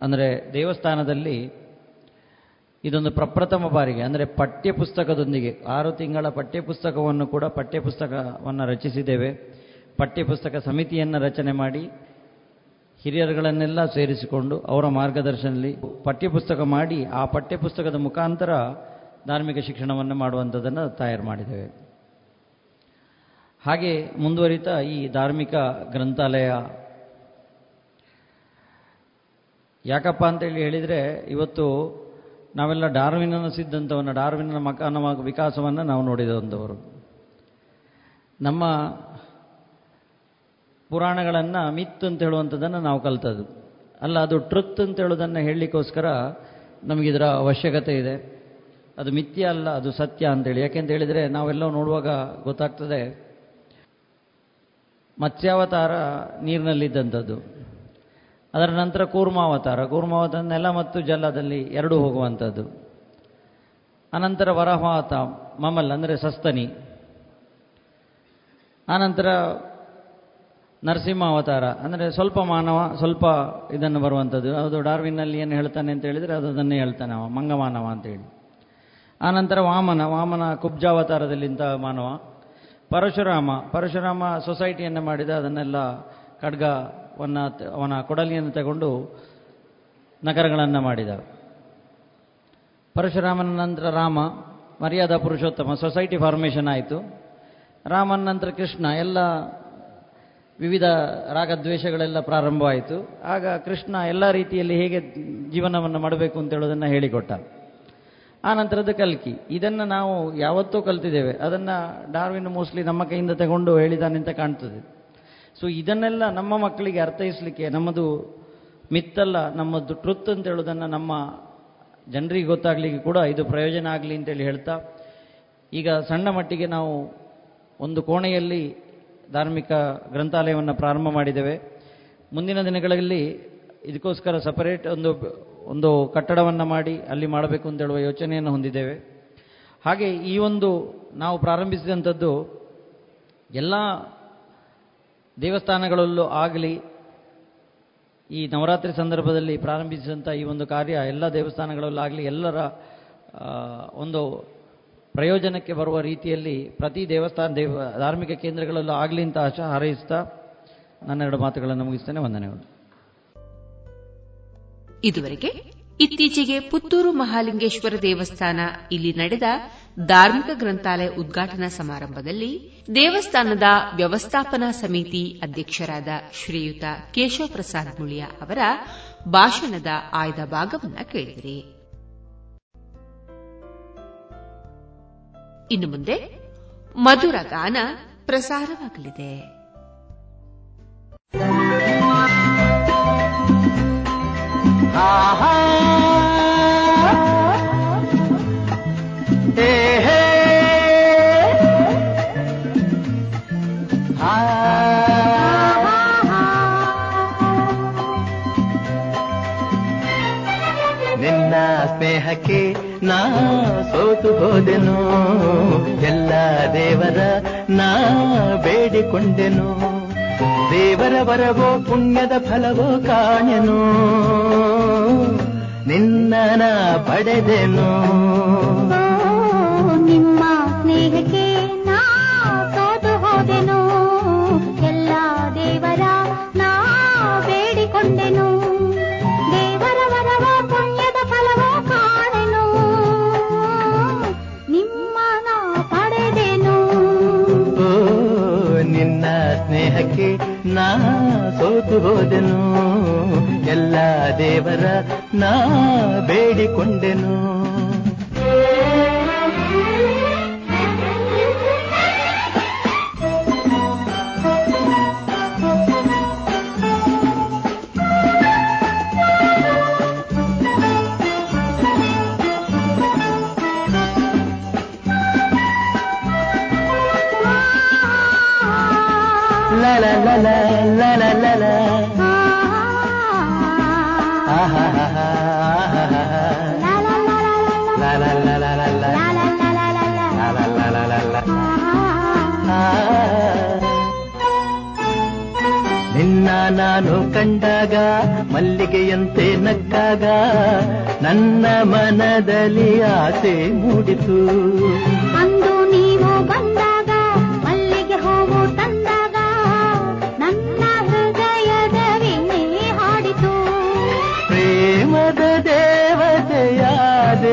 ಅಂದರೆ ದೇವಸ್ಥಾನದಲ್ಲಿ ಇದೊಂದು ಪ್ರಪ್ರಥಮ ಬಾರಿಗೆ, ಅಂದರೆ ಪಠ್ಯಪುಸ್ತಕದೊಂದಿಗೆ. ಆರು ತಿಂಗಳ ಪಠ್ಯಪುಸ್ತಕವನ್ನು ಕೂಡ ಪಠ್ಯಪುಸ್ತಕವನ್ನು ರಚಿಸಿದ್ದೇವೆ. ಪಠ್ಯಪುಸ್ತಕ ಸಮಿತಿಯನ್ನು ರಚನೆ ಮಾಡಿ ಹಿರಿಯರುಗಳನ್ನೆಲ್ಲ ಸೇರಿಸಿಕೊಂಡು ಅವರ ಮಾರ್ಗದರ್ಶನದಲ್ಲಿ ಪಠ್ಯಪುಸ್ತಕ ಮಾಡಿ ಆ ಪಠ್ಯಪುಸ್ತಕದ ಮುಖಾಂತರ ಧಾರ್ಮಿಕ ಶಿಕ್ಷಣವನ್ನು ಮಾಡುವಂಥದ್ದನ್ನು ತಯಾರು ಮಾಡಿದ್ದೇವೆ. ಹಾಗೆ ಮುಂದುವರಿತಾ ಈ ಧಾರ್ಮಿಕ ಗ್ರಂಥಾಲಯ. ಯಾಕಪ್ಪ ಅಂತೇಳಿ ಹೇಳಿದರೆ, ಇವತ್ತು ನಾವೆಲ್ಲ ಡಾರ್ವಿನನ ಸಿದ್ಧಾಂತವನ್ನು ಡಾರ್ವಿನನ ಮಕಾನ ವಿಕಾಸವನ್ನು ನಾವು ನೋಡಿದಂಥವರು. ನಮ್ಮ ಪುರಾಣಗಳನ್ನು ಮಿತ್ ಅಂತ ಹೇಳುವಂಥದ್ದನ್ನು ನಾವು ಕಲ್ತದ್ದು. ಅಲ್ಲ, ಅದು ಟ್ರುತ್ ಅಂತ ಹೇಳೋದನ್ನು ಹೇಳಲಿಕ್ಕೋಸ್ಕರ ನಮಗಿದರ ಅವಶ್ಯಕತೆ ಇದೆ. ಅದು ಮಿಥ್ಯ ಅಲ್ಲ, ಅದು ಸತ್ಯ ಅಂತೇಳಿ. ಯಾಕೆಂತ ಹೇಳಿದರೆ ನಾವೆಲ್ಲ ನೋಡುವಾಗ ಗೊತ್ತಾಗ್ತದೆ, ಮತ್ಸ್ಯಾವತಾರ ನೀರಿನಲ್ಲಿದ್ದಂಥದ್ದು. ಅದರ ನಂತರ ಕೂರ್ಮಾವತಾರ. ಕೂರ್ಮಾವತಾರ ನೆಲ ಮತ್ತು ಜಲದಲ್ಲಿ ಎರಡೂ ಹೋಗುವಂಥದ್ದು. ಅನಂತರ ವರಹಾತ ಮಮಲ್ ಅಂದರೆ ಸಸ್ತನಿ. ಆನಂತರ ನರಸಿಂಹಾವತಾರ ಅಂದರೆ ಸ್ವಲ್ಪ ಮಾನವ, ಸ್ವಲ್ಪ ಇದನ್ನು ಬರುವಂಥದ್ದು. ಅದು ಡಾರ್ವಿನ್ನಲ್ಲಿ ಏನು ಹೇಳ್ತಾನೆ ಅಂತ ಹೇಳಿದರೆ ಅದು ಅದನ್ನೇ ಹೇಳ್ತಾನೆ ಅವ, ಮಂಗಮಾನವ ಅಂತೇಳಿ. ಆನಂತರ ವಾಮನ ವಾಮನ ಕುಬ್ಜಾವತಾರದಲ್ಲಿಂತ ಮಾನವ. ಪರಶುರಾಮ ಪರಶುರಾಮ ಸೊಸೈಟಿಯನ್ನು ಮಾಡಿದ ಅದನ್ನೆಲ್ಲ ಖಡ್ಗವನ್ನು ಅವನ ಕೊಡಲಿಯನ್ನು ತಗೊಂಡು ನಗರಗಳನ್ನು ಮಾಡಿದ. ಪರಶುರಾಮನ ನಂತರ ರಾಮ, ಮರ್ಯಾದಾ ಪುರುಷೋತ್ತಮ, ಸೊಸೈಟಿ ಫಾರ್ಮೇಷನ್ ಆಯಿತು. ರಾಮನ ನಂತರ ಕೃಷ್ಣ, ಎಲ್ಲ ವಿವಿಧ ರಾಗದ್ವೇಷಗಳೆಲ್ಲ ಪ್ರಾರಂಭವಾಯಿತು. ಆಗ ಕೃಷ್ಣ ಎಲ್ಲ ರೀತಿಯಲ್ಲಿ ಹೇಗೆ ಜೀವನವನ್ನು ಮಾಡಬೇಕು ಅಂತ ಹೇಳೋದನ್ನು ಹೇಳಿಕೊಟ್ಟ. ಆ ನಂತರದ ಕಲ್ಕಿ. ಇದನ್ನು ನಾವು ಯಾವತ್ತೂ ಕಲ್ತಿದ್ದೇವೆ. ಅದನ್ನು ಡಾರ್ವಿನ್ ಮೋಸ್ಟ್ಲಿ ನಮ್ಮ ಕೈಯಿಂದ ತಗೊಂಡು ಹೇಳಿದಾನೆ ಅಂತ ಕಾಣ್ತದೆ. ಸೊ ಇದನ್ನೆಲ್ಲ ನಮ್ಮ ಮಕ್ಕಳಿಗೆ ಅರ್ಥೈಸಲಿಕ್ಕೆ ನಮ್ಮದು ಮಿತ್ತಲ್ಲ, ನಮ್ಮದು ಟ್ರುತ್ ಅಂತ ಹೇಳೋದನ್ನು ನಮ್ಮ ಜನರಿಗೆ ಗೊತ್ತಾಗಲಿಕ್ಕೆ ಕೂಡ ಇದು ಪ್ರಯೋಜನ ಆಗಲಿ ಅಂತೇಳಿ ಹೇಳ್ತಾ, ಈಗ ಸಣ್ಣ ಮಟ್ಟಿಗೆ ನಾವು ಒಂದು ಕೋಣೆಯಲ್ಲಿ ಧಾರ್ಮಿಕ ಗ್ರಂಥಾಲಯವನ್ನು ಪ್ರಾರಂಭ ಮಾಡಿದ್ದೇವೆ. ಮುಂದಿನ ದಿನಗಳಲ್ಲಿ ಇದಕ್ಕೋಸ್ಕರ ಸಪರೇಟ್ ಒಂದು ಒಂದು ಕಟ್ಟಡವನ್ನು ಮಾಡಿ ಅಲ್ಲಿ ಮಾಡಬೇಕು ಅಂತ ಹೇಳುವ ಯೋಚನೆಯನ್ನು ಹೊಂದಿದ್ದೇವೆ. ಹಾಗೆ ಈ ಒಂದು ನಾವು ಪ್ರಾರಂಭಿಸಿದಂಥದ್ದು ಎಲ್ಲ ದೇವಸ್ಥಾನಗಳಲ್ಲೂ ಆಗಲಿ, ಈ ನವರಾತ್ರಿ ಸಂದರ್ಭದಲ್ಲಿ ಪ್ರಾರಂಭಿಸಿದಂಥ ಈ ಒಂದು ಕಾರ್ಯ ಎಲ್ಲ ದೇವಸ್ಥಾನಗಳಲ್ಲಾಗಲಿ ಎಲ್ಲರ ಒಂದು ಪ್ರಯೋಜನಕ್ಕೆ ಬರುವ ರೀತಿಯಲ್ಲಿ ಪ್ರತಿ ದೇವಸ್ಥಾನ, ದೇವ, ಧಾರ್ಮಿಕ ಕೇಂದ್ರಗಳಲ್ಲೂ ಆಗಲಿ ಅಂತ ಆಶಾ ಹಾರೈಸ್ತಾ ನನ್ನೆರಡು ಮಾತುಗಳನ್ನು ಮುಗಿಸ್ತೇನೆ. ವಂದನೆಗಳು. ಇದುವರೆಗೆ ಇತ್ತೀಚೆಗೆ ಪುತ್ತೂರು ಮಹಾಲಿಂಗೇಶ್ವರ ದೇವಸ್ಥಾನ ಇಲ್ಲಿ ನಡೆದ ಧಾರ್ಮಿಕ ಗ್ರಂಥಾಲಯ ಉದ್ಘಾಟನಾ ಸಮಾರಂಭದಲ್ಲಿ ದೇವಸ್ಥಾನದ ವ್ಯವಸ್ಥಾಪನಾ ಸಮಿತಿ ಅಧ್ಯಕ್ಷರಾದ ಶ್ರೀಯುತ ಕೇಶವ ಪ್ರಸಾದ್ ಮುಳಿಯ ಅವರ ಭಾಷಣದ ಆಯ್ದ ಭಾಗವನ್ನು ಕೇಳಿದಿರಿ. ಇನ್ನು ಮುಂದೆ ಮಧುರ ಗಾನ ಪ್ರಸಾರವಾಗಲಿದೆ. ನಿನ್ನ ಸ್ನೇಹಕ್ಕೆ ನಾ ಸೋತು ಹೋದೆನು. ಎಲ್ಲ ದೇವರ ನಾ ಬೇಡಿಕೊಂಡೆನು. ದೇವರ ವರವೋ ಪುಣ್ಯದ ಫಲವೋ ಕಾಣೆನು ನಿನ್ನನ ಪಡೆದೆನು. ನಿಮ್ಮ ಸ್ನೇಹಕ್ಕೆ ನಾ ಸೋತು ಹೋದೆನು. ನಾ ಸೋತು ಹೋದೆನು ಎಲ್ಲ ದೇವರ ನಾ ಬೇಡಿಕೊಂಡೆನು. ನಿನ್ನ ನಾನು ಕಂಡಾಗ ಮಲ್ಲಿಗೆಯಂತೆ ನಕ್ಕಾಗ ನನ್ನ ಮನದಲ್ಲಿ ಆಸೆ ಮೂಡಿತು.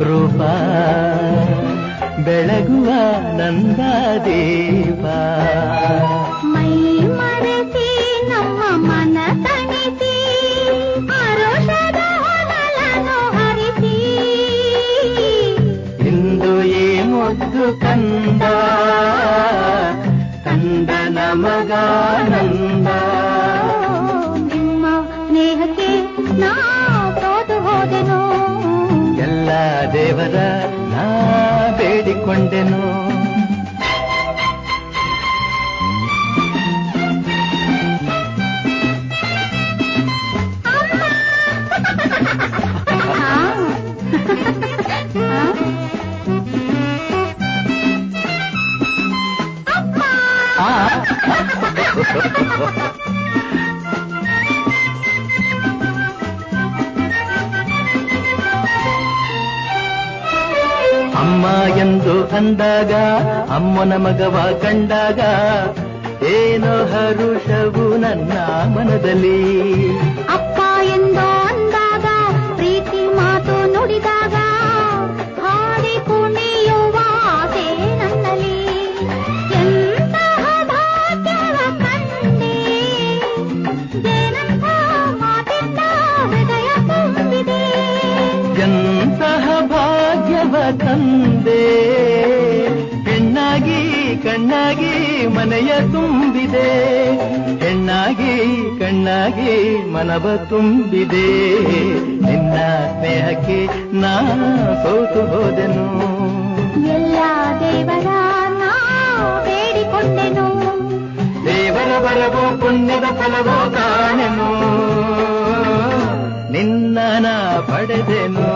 ರೂಪ ಬೆಳಗುವ ನಂದ ದೇವ ಮೈ ಮರೆಸಿ ನಮ್ಮ ಮನ ತಣಿಸಿ ಆರೋಷದ ಹೊನಲನ್ನು ಹರಿಸಿ. ಇಂದು ಈ ಮುದ್ದು ಕಂದ ಕಂದನ ಮಗಾನಂದ ಬರ ನಾ ಬೇಡಿಕೊಂಡೆನು ಎಂದು ಅಂದಾಗ ಅಮ್ಮನ ಮಗವ ಕಂಡಾಗ ಏನೋ ಹರುಷವು ನನ್ನ ಮನದಲ್ಲಿ. ಕಣ್ಣಾಗಿ ಮನವ ತುಂಬಿದೆ. ನಿನ್ನ ಸ್ನೇಹಕ್ಕೆ ನಾ ಸೋತು ಹೋದೆನು. ಎಲ್ಲ ದೇವರ ಬೇಡಿಕೊಂಡೆನು. ದೇವರ ಬರವೋ ಪುಣ್ಯದ ಫಲವೋ ಕಾಣೆನು. ನಿನ್ನ ನಾ ಪಡೆದೆನು.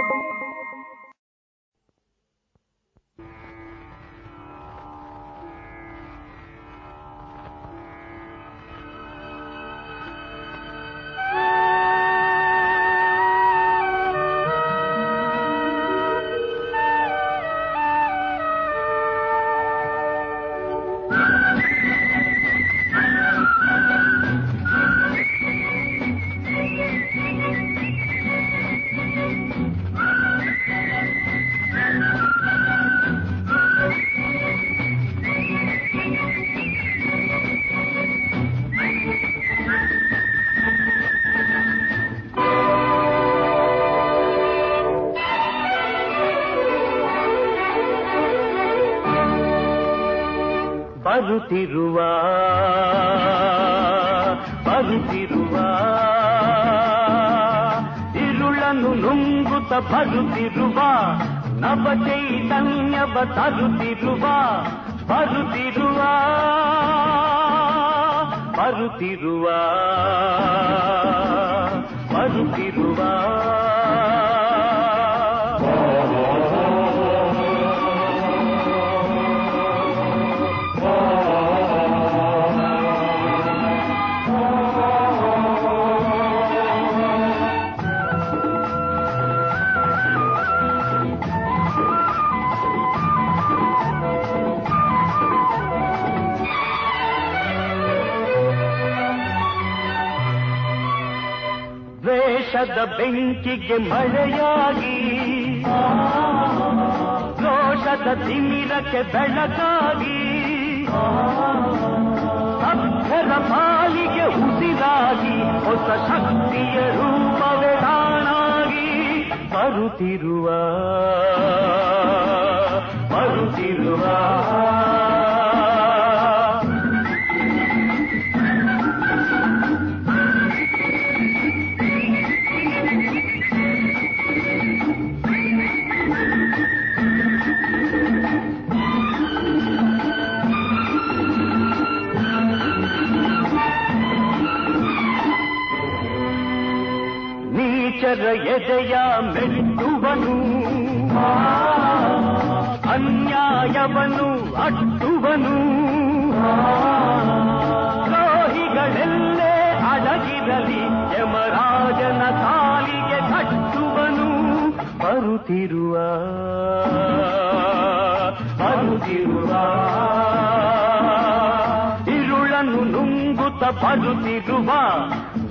ಬರುತ್ತಿರುವ ಬರುತ್ತಿರುವ ಇರುಳನ್ನು ನುಂಗುತ್ತ ಬರುತ್ತಿರುವ ನವ ಚೈತನ್ಯವ ತರುತ್ತಿರುವ ಬರುತ್ತಿರುವ ಬರುತ್ತಿರುವ ದ್ವೇಷದ ಬೆಂಕಿಗೆ ಮಳೆಯಾಗಿ ರೋಷದ ತಿಮಿರಕ್ಕೆ ಬೆಳಕಾಗಿ ಅಕ್ಷರ ಪಾಲಿಗೆ ಉಸಿರಾಗಿ ಹೊಸ ಶಕ್ತಿಯ ರೂಪವೇ ತಾನಾಗಿ ಬರುತ್ತಿರುವ ಬರುತ್ತಿರುವ ಎದೆಯ ಮೆಟ್ಟುವನು ಅನ್ಯಾಯವನು ಅಟ್ಟುವನು. ದ್ರೋಹಿಗಳೆಲ್ಲೇ ಅಡಗಿರಲಿ ಯಮರಾಜನ ಕಾಲಿಗೆ ಕಟ್ಟುವನು. ಬರುತ್ತಿರುವ ಬರುತ್ತಿರುವ. ಇರುಳನ್ನು ನುಂಗುತ್ತ ಬರುತ್ತಿರುವ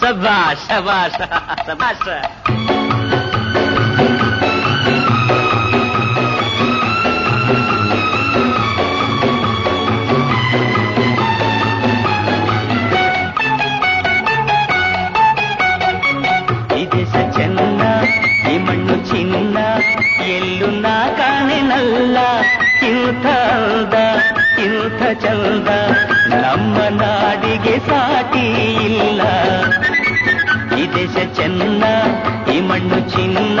సభాష్ సభాష్ సభాష్ ಚಿನ್ನ ಎಲ್ಲು ನಾ ಕಾಣೆನಲ್ಲ ಇಂಥ ಅಂದ ಇಂಥ ಚಂದ ನಮ್ಮ ನಾಡಿಗೆ ಸಾಟಿ ಇಲ್ಲ ಈ ದೇಶ ಚೆನ್ನ ಈ ಮಣ್ಣು ಚಿನ್ನ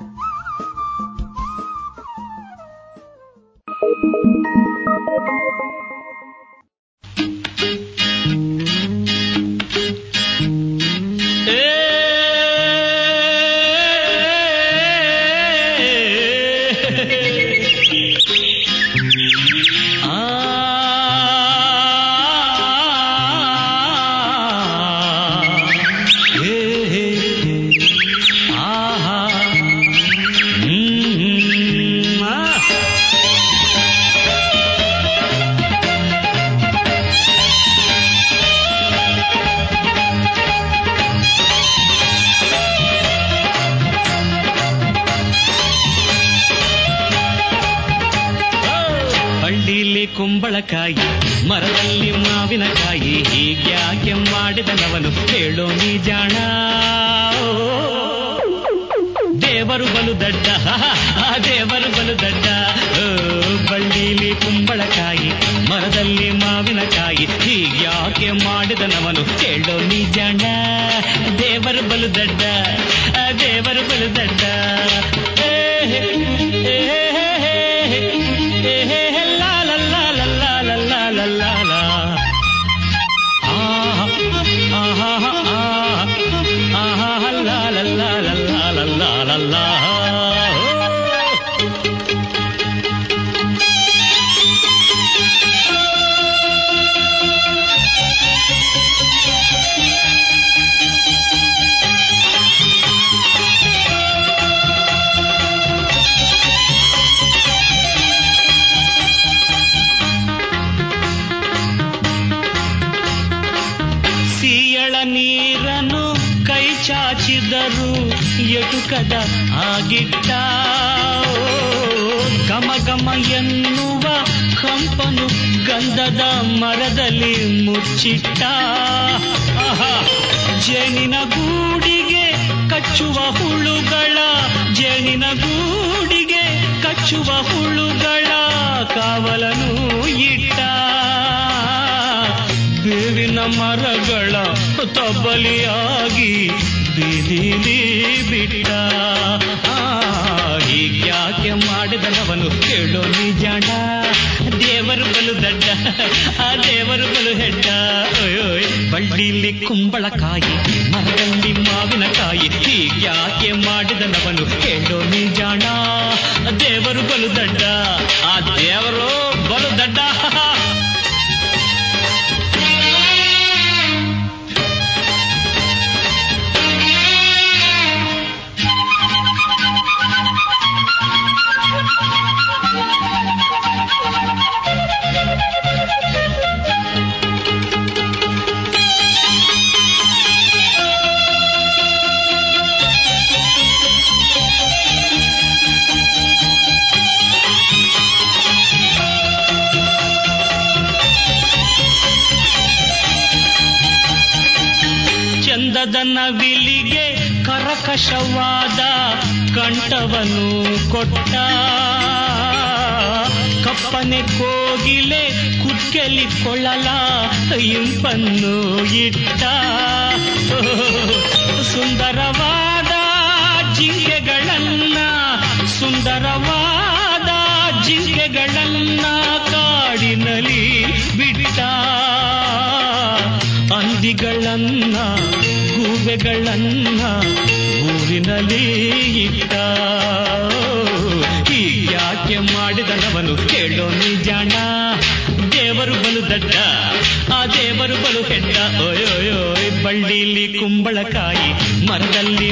ಕುಂಬಳಕಾಯಿ ಮರದಲ್ಲಿ ಮಾವಿನಕಾಯಿ ಹೀಗ್ಯಾಕೆ ಮಾಡಿದನವನು ಹೇಳೋ ನೀ ಜಾಣ ದೇವರು ಬಲು ದಡ್ಡ ದೇವರು ಬಲು ದಡ್ಡ. ಬಳ್ಳಿಲಿ ಕುಂಬಳಕಾಯಿ ಮರದಲ್ಲಿ ಮಾವಿನಕಾಯಿ ಹೀಗ್ಯಾಕೆ ಮಾಡಿದನವನು ಹೇಳೋ ನೀ ಜಾಣ ದೇವರು ಬಲು ದಡ್ಡ ದೇವರು ಬಲು ದಡ್ಡ. ಏ, ಎಟುಕದ ಆಗಿಟ್ಟ ಎನ್ನುವ ಕಂಪನು ಗಂಧದ ಮರದಲ್ಲಿ ಮುಚ್ಚಿಟ್ಟ. ಜೇನಿನ ಗೂಡಿಗೆ ಕಚ್ಚುವ ಹುಳುಗಳ, ಜೇನಿನ ಗೂಡಿಗೆ ಕಚ್ಚುವ ಹುಳುಗಳ ಕಾವಲನು ಇಟ್ಟ. ಬೇವಿನ ಮರಗಳ ತಬ್ಬಲಿಯಾಗಿ ಬೀದಿಲಿ ಬಿಟ್ಟ ಆ, ಹೀಗ್ಯಾಕೆ ಮಾಡಿದನವನು ಕೇಳೋ ನಿಜಾಣ ದೇವರು ಬಲು ದಡ್ಡ ಆ ದೇವರು ಬಲು ಹೆಡ್ಡ ಓಯ್ ಬಳ್ಳಿಲಿ ಕುಂಬಳಕಾಯಿ ಮರದಲ್ಲಿ ಮಾವಿನಕಾಯಿ ಹೀಗ್ಯಾಕೆ ಮಾಡಿದನವನು ಕೇಳೋ ನಿಜಾಣ ದೇವರು ಬಲು ದಡ್ಡ ಆ ದೇವರು ಬಲು ದಡ್ಡ ಚಂದದ ವಿಲಿಗೆ ಕರಕಶವಾದ ಕಂಠವನ್ನು ಕೊಟ್ಟ. ಕಪ್ಪನೆ ಕೋಗಿಲೆ ಕುತ್ಕೆಲಿ ಕೊಳ್ಳಲ ಇಂಪನ್ನು ಇಟ್ಟ. ಸುಂದರವಾದ ಜಿಂಕೆಗಳನ್ನ ಸುಂದರವಾದ ಜಿಂಕೆಗಳನ್ನ ಕಾಡಿನಲ್ಲಿ ಬಿಟ್ಟ. ಅಂದಿಗಳನ್ನ ಗೂಬೆಗಳನ್ನ ಊರಿನಲ್ಲಿ ಇಟ್ಟ. ಯಾಕೆ ಮಾಡಿದನವನು ಕೇಳೋ ನಿಜಾಣ ದೇವರು ಬಲು ದಡ್ಡ, ಆ ದೇವರು ಬಲು ಹೆಡ್ಡ ಅಯ್ಯೋಯೋ ಬಳ್ಳಿಲಿ ಕುಂಬಳಕಾಯಿ ಮರದಲ್ಲಿ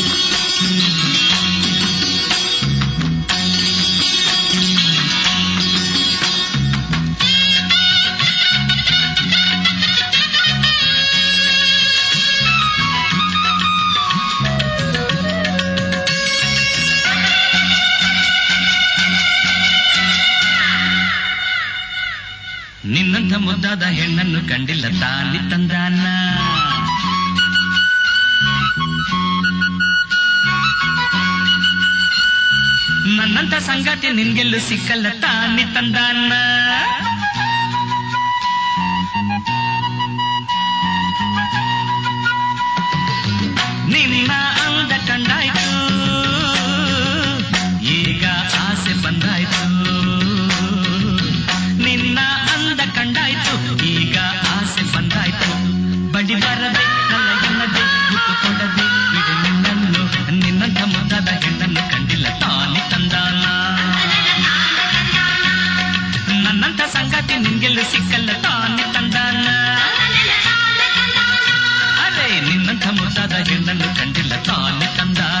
ಮುದ್ದಾದ ಹೆಣ್ಣನ್ನು ಕಂಡಿಲ್ಲ ತಾಲಿ ತಂದಾನ. ನನ್ನಂತ ಸಂಗಾತಿ ನಿನ್ಗೆಲ್ಲೂ ಸಿಕ್ಕಲ್ಲ ತಾನಿ ತಂದಾನ. கட்டி ನಿಂಗೆಲ್ಲ ಸಿಕ್ಕಲ್ಲ ತಾನೆ ತಂದಾನ ಅರೆ ನಿನ್ನಂಥ ಮುದ್ದಾದ ಹೆಣ್ಣನ್ನು ಕಂಡಿಲ್ಲ ತಾನೆ ತಂದಾನ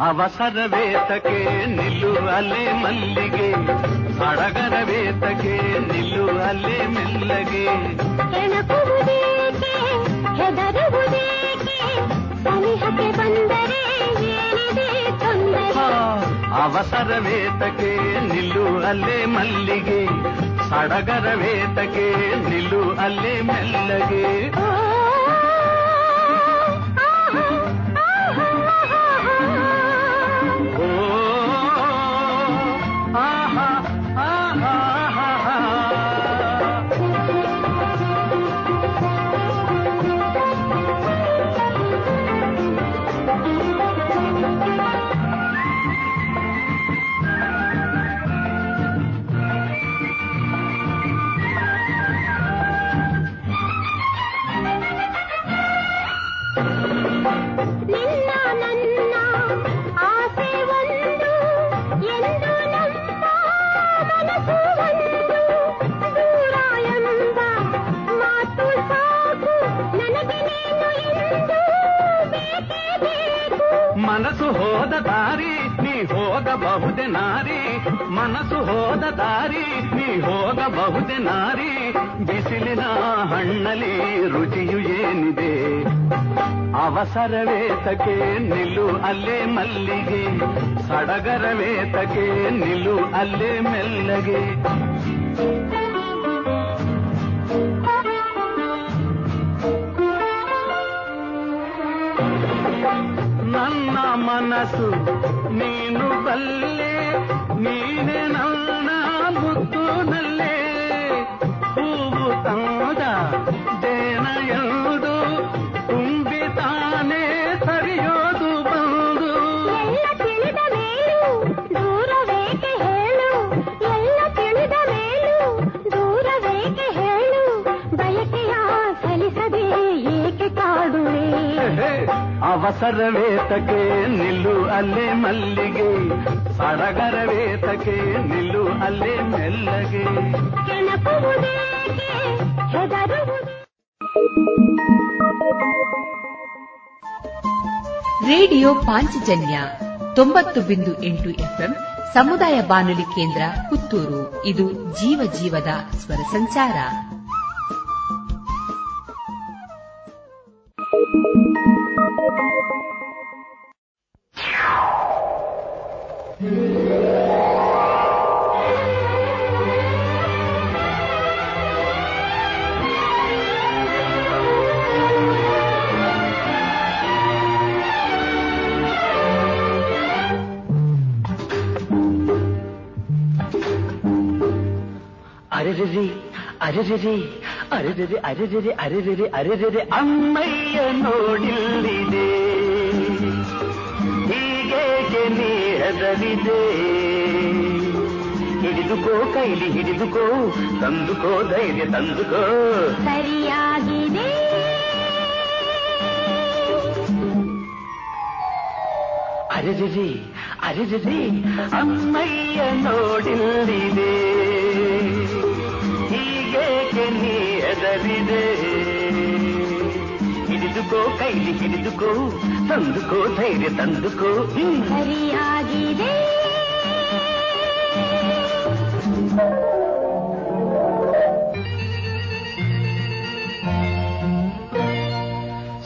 ಅವಸರವೇತಕೆ ನಿಲ್ಲುವಲೆ ಮಲ್ಲಿಗೆ. ಸಡಗರ ಸಡಗರವೇತಕೆ ನಿಲ್ಲುವಲೆ ಮೆಲ್ಲಗೆ. ಅವಸರವೇತಕೆ ನಿಲ್ಲುವಲೆ ಮಲ್ಲಿಗೆ. ಸಡಗರ ಸಡಗರವೇತಕೆ ನಿಲ್ಲುವಲೆ ಮೆಲ್ಲಗೆ. ಹೋಗಬಹುದೆ ನಾರಿ ಮನಸ್ಸು ಹೋದ ದಾರಿ ನೀ ಹೋಗಬಹುದೆ ನಾರಿ ಬಿಸಿಲಿನ ಹಣ್ಣಲ್ಲಿ ರುಚಿಯು ಏನಿದೆ ಅವಸರವೇತಕೆ ನಿಲ್ಲು ಅಲ್ಲೇ ಮಲ್ಲಿಗೆ ಸಡಗರವೇತಕೆ ನಿಲ್ಲು ಅಲ್ಲೇ ಮೆಲ್ಲಗೆ ನನ್ನ ಮನಸ್ಸು ನೀನು ಅವಸರವೇತಕ್ಕೆ ನೀನೆ ಸರಿಯೋದು ಬಂದು. ಎಲ್ಲ ತಿಳಿದ ಮೇಲೂ ದೂರವೇಕೆ ಹೇಳು. ಎಲ್ಲ ತಿಳಿದ ಮೇಲೂ ದೂರವೇಕೆ ಹೇಳು. ನಿಲ್ಲು ಅಲ್ಲೇ ಮಲ್ಲಿಗೆ. ಸಡಗರವೇತಕ್ಕೆ ನಿಲ್ಲು ಅಲ್ಲೇ ಮೆಲ್ಲಗೆ. ರೇಡಿಯೋ ಪಾಂಚಜನ್ಯ ತೊಂಬತ್ತು ಬಿಂದು ಎಂಟು ಎಫ್ಎಂ ಸಮುದಾಯ ಬಾನುಲಿ ಕೇಂದ್ರ ಪುತ್ತೂರು. ಇದು ಜೀವ ಜೀವದ ಸ್ವರ ಸಂಚಾರ. ಅರೆರೆರೆ ಅರೆರೆರೆ ಅರೆರೆರೆ ಅರೆರೆರೆ ಅರೆರೆರೆ ಅರೆರೆರೆ ಅಮ್ಮಯ್ಯ ನೋಡಿಲ್ಲಿದೆ ಹೀಗೇಗೆ ನೀ ಹೆದರಿದೆ ಹಿಡಿದುಕೋ ಕೈಲಿ ಹಿಡಿದುಕೋ ತಂದುಕೋ ಧೈರ್ಯ ತಂದುಕೋ ಸರಿಯಾಗಿದೆ ಅರೆರೆರೆ ಅರೆರೆರೆ ಅಮ್ಮಯ್ಯ ನೋಡಿಲ್ಲಿದೆ ಹೀಗೇಕೆ ನೀ ಎದರಿದೆ. ಹಿಡಿದುಕೋ ಕೈಲಿ ಹಿಡಿದುಕೋ ತಂದುಕೋ ಧೈರ್ಯ ತಂದುಕೋ. ಸರಿಯಾಗಿದೆ.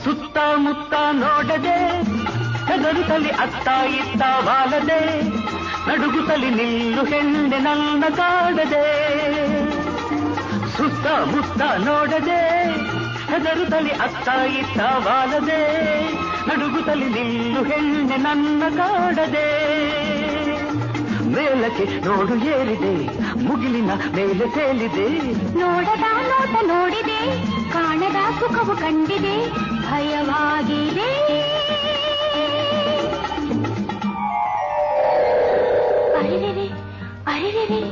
ಸುತ್ತಮುತ್ತ ನೋಡದೆ ಹೆದರುತ್ತಲಿ ಅತ್ತ ಇತ್ತ ಬಾಲದೆ ನಡುಗುತ್ತಲಿ ನಿಲ್ಲು ಹೆಣ್ಣೆ ನನ್ನ ಕಾಡದೆ. ಸುತ್ತಮುತ್ತ ನೋಡದೆ ಹೆದರುದಲ್ಲಿ ಅತ್ತ ಇತ್ತ ವಾಲದೆ ನಡುಗುತ್ತಲಿ ನಿಲ್ಲು ಹೆಣ್ಣೆ ನನ್ನ ಕಾಡದೆ. ಮೇಲಕ್ಕೆ ನೋಡು ಏರಿದೆ, ಮುಗಿಲಿನ ಮೇಲೆ ತೇಲಿದೆ. ನೋಡದ ನೋಟ ನೋಡಿದೆ, ಕಾಣದ ಸುಖವು ಕಂಡಿದೆ, ಭಯವಾಗಿದೆ. ಅರೆರೆರೆ ಅರೆರೆರೆ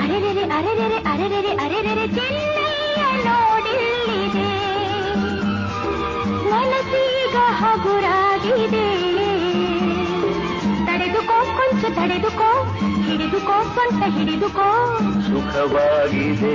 ಅರೆರೆರೆ ಅರೆರೆರೆ ಅರೆರೆರೆ ಅರೆರೆರೆ ಚೆನ್ನಯ್ಯ ಹಿಡಿದುಕೋ. ಸುಖವಾಗಿದೆ.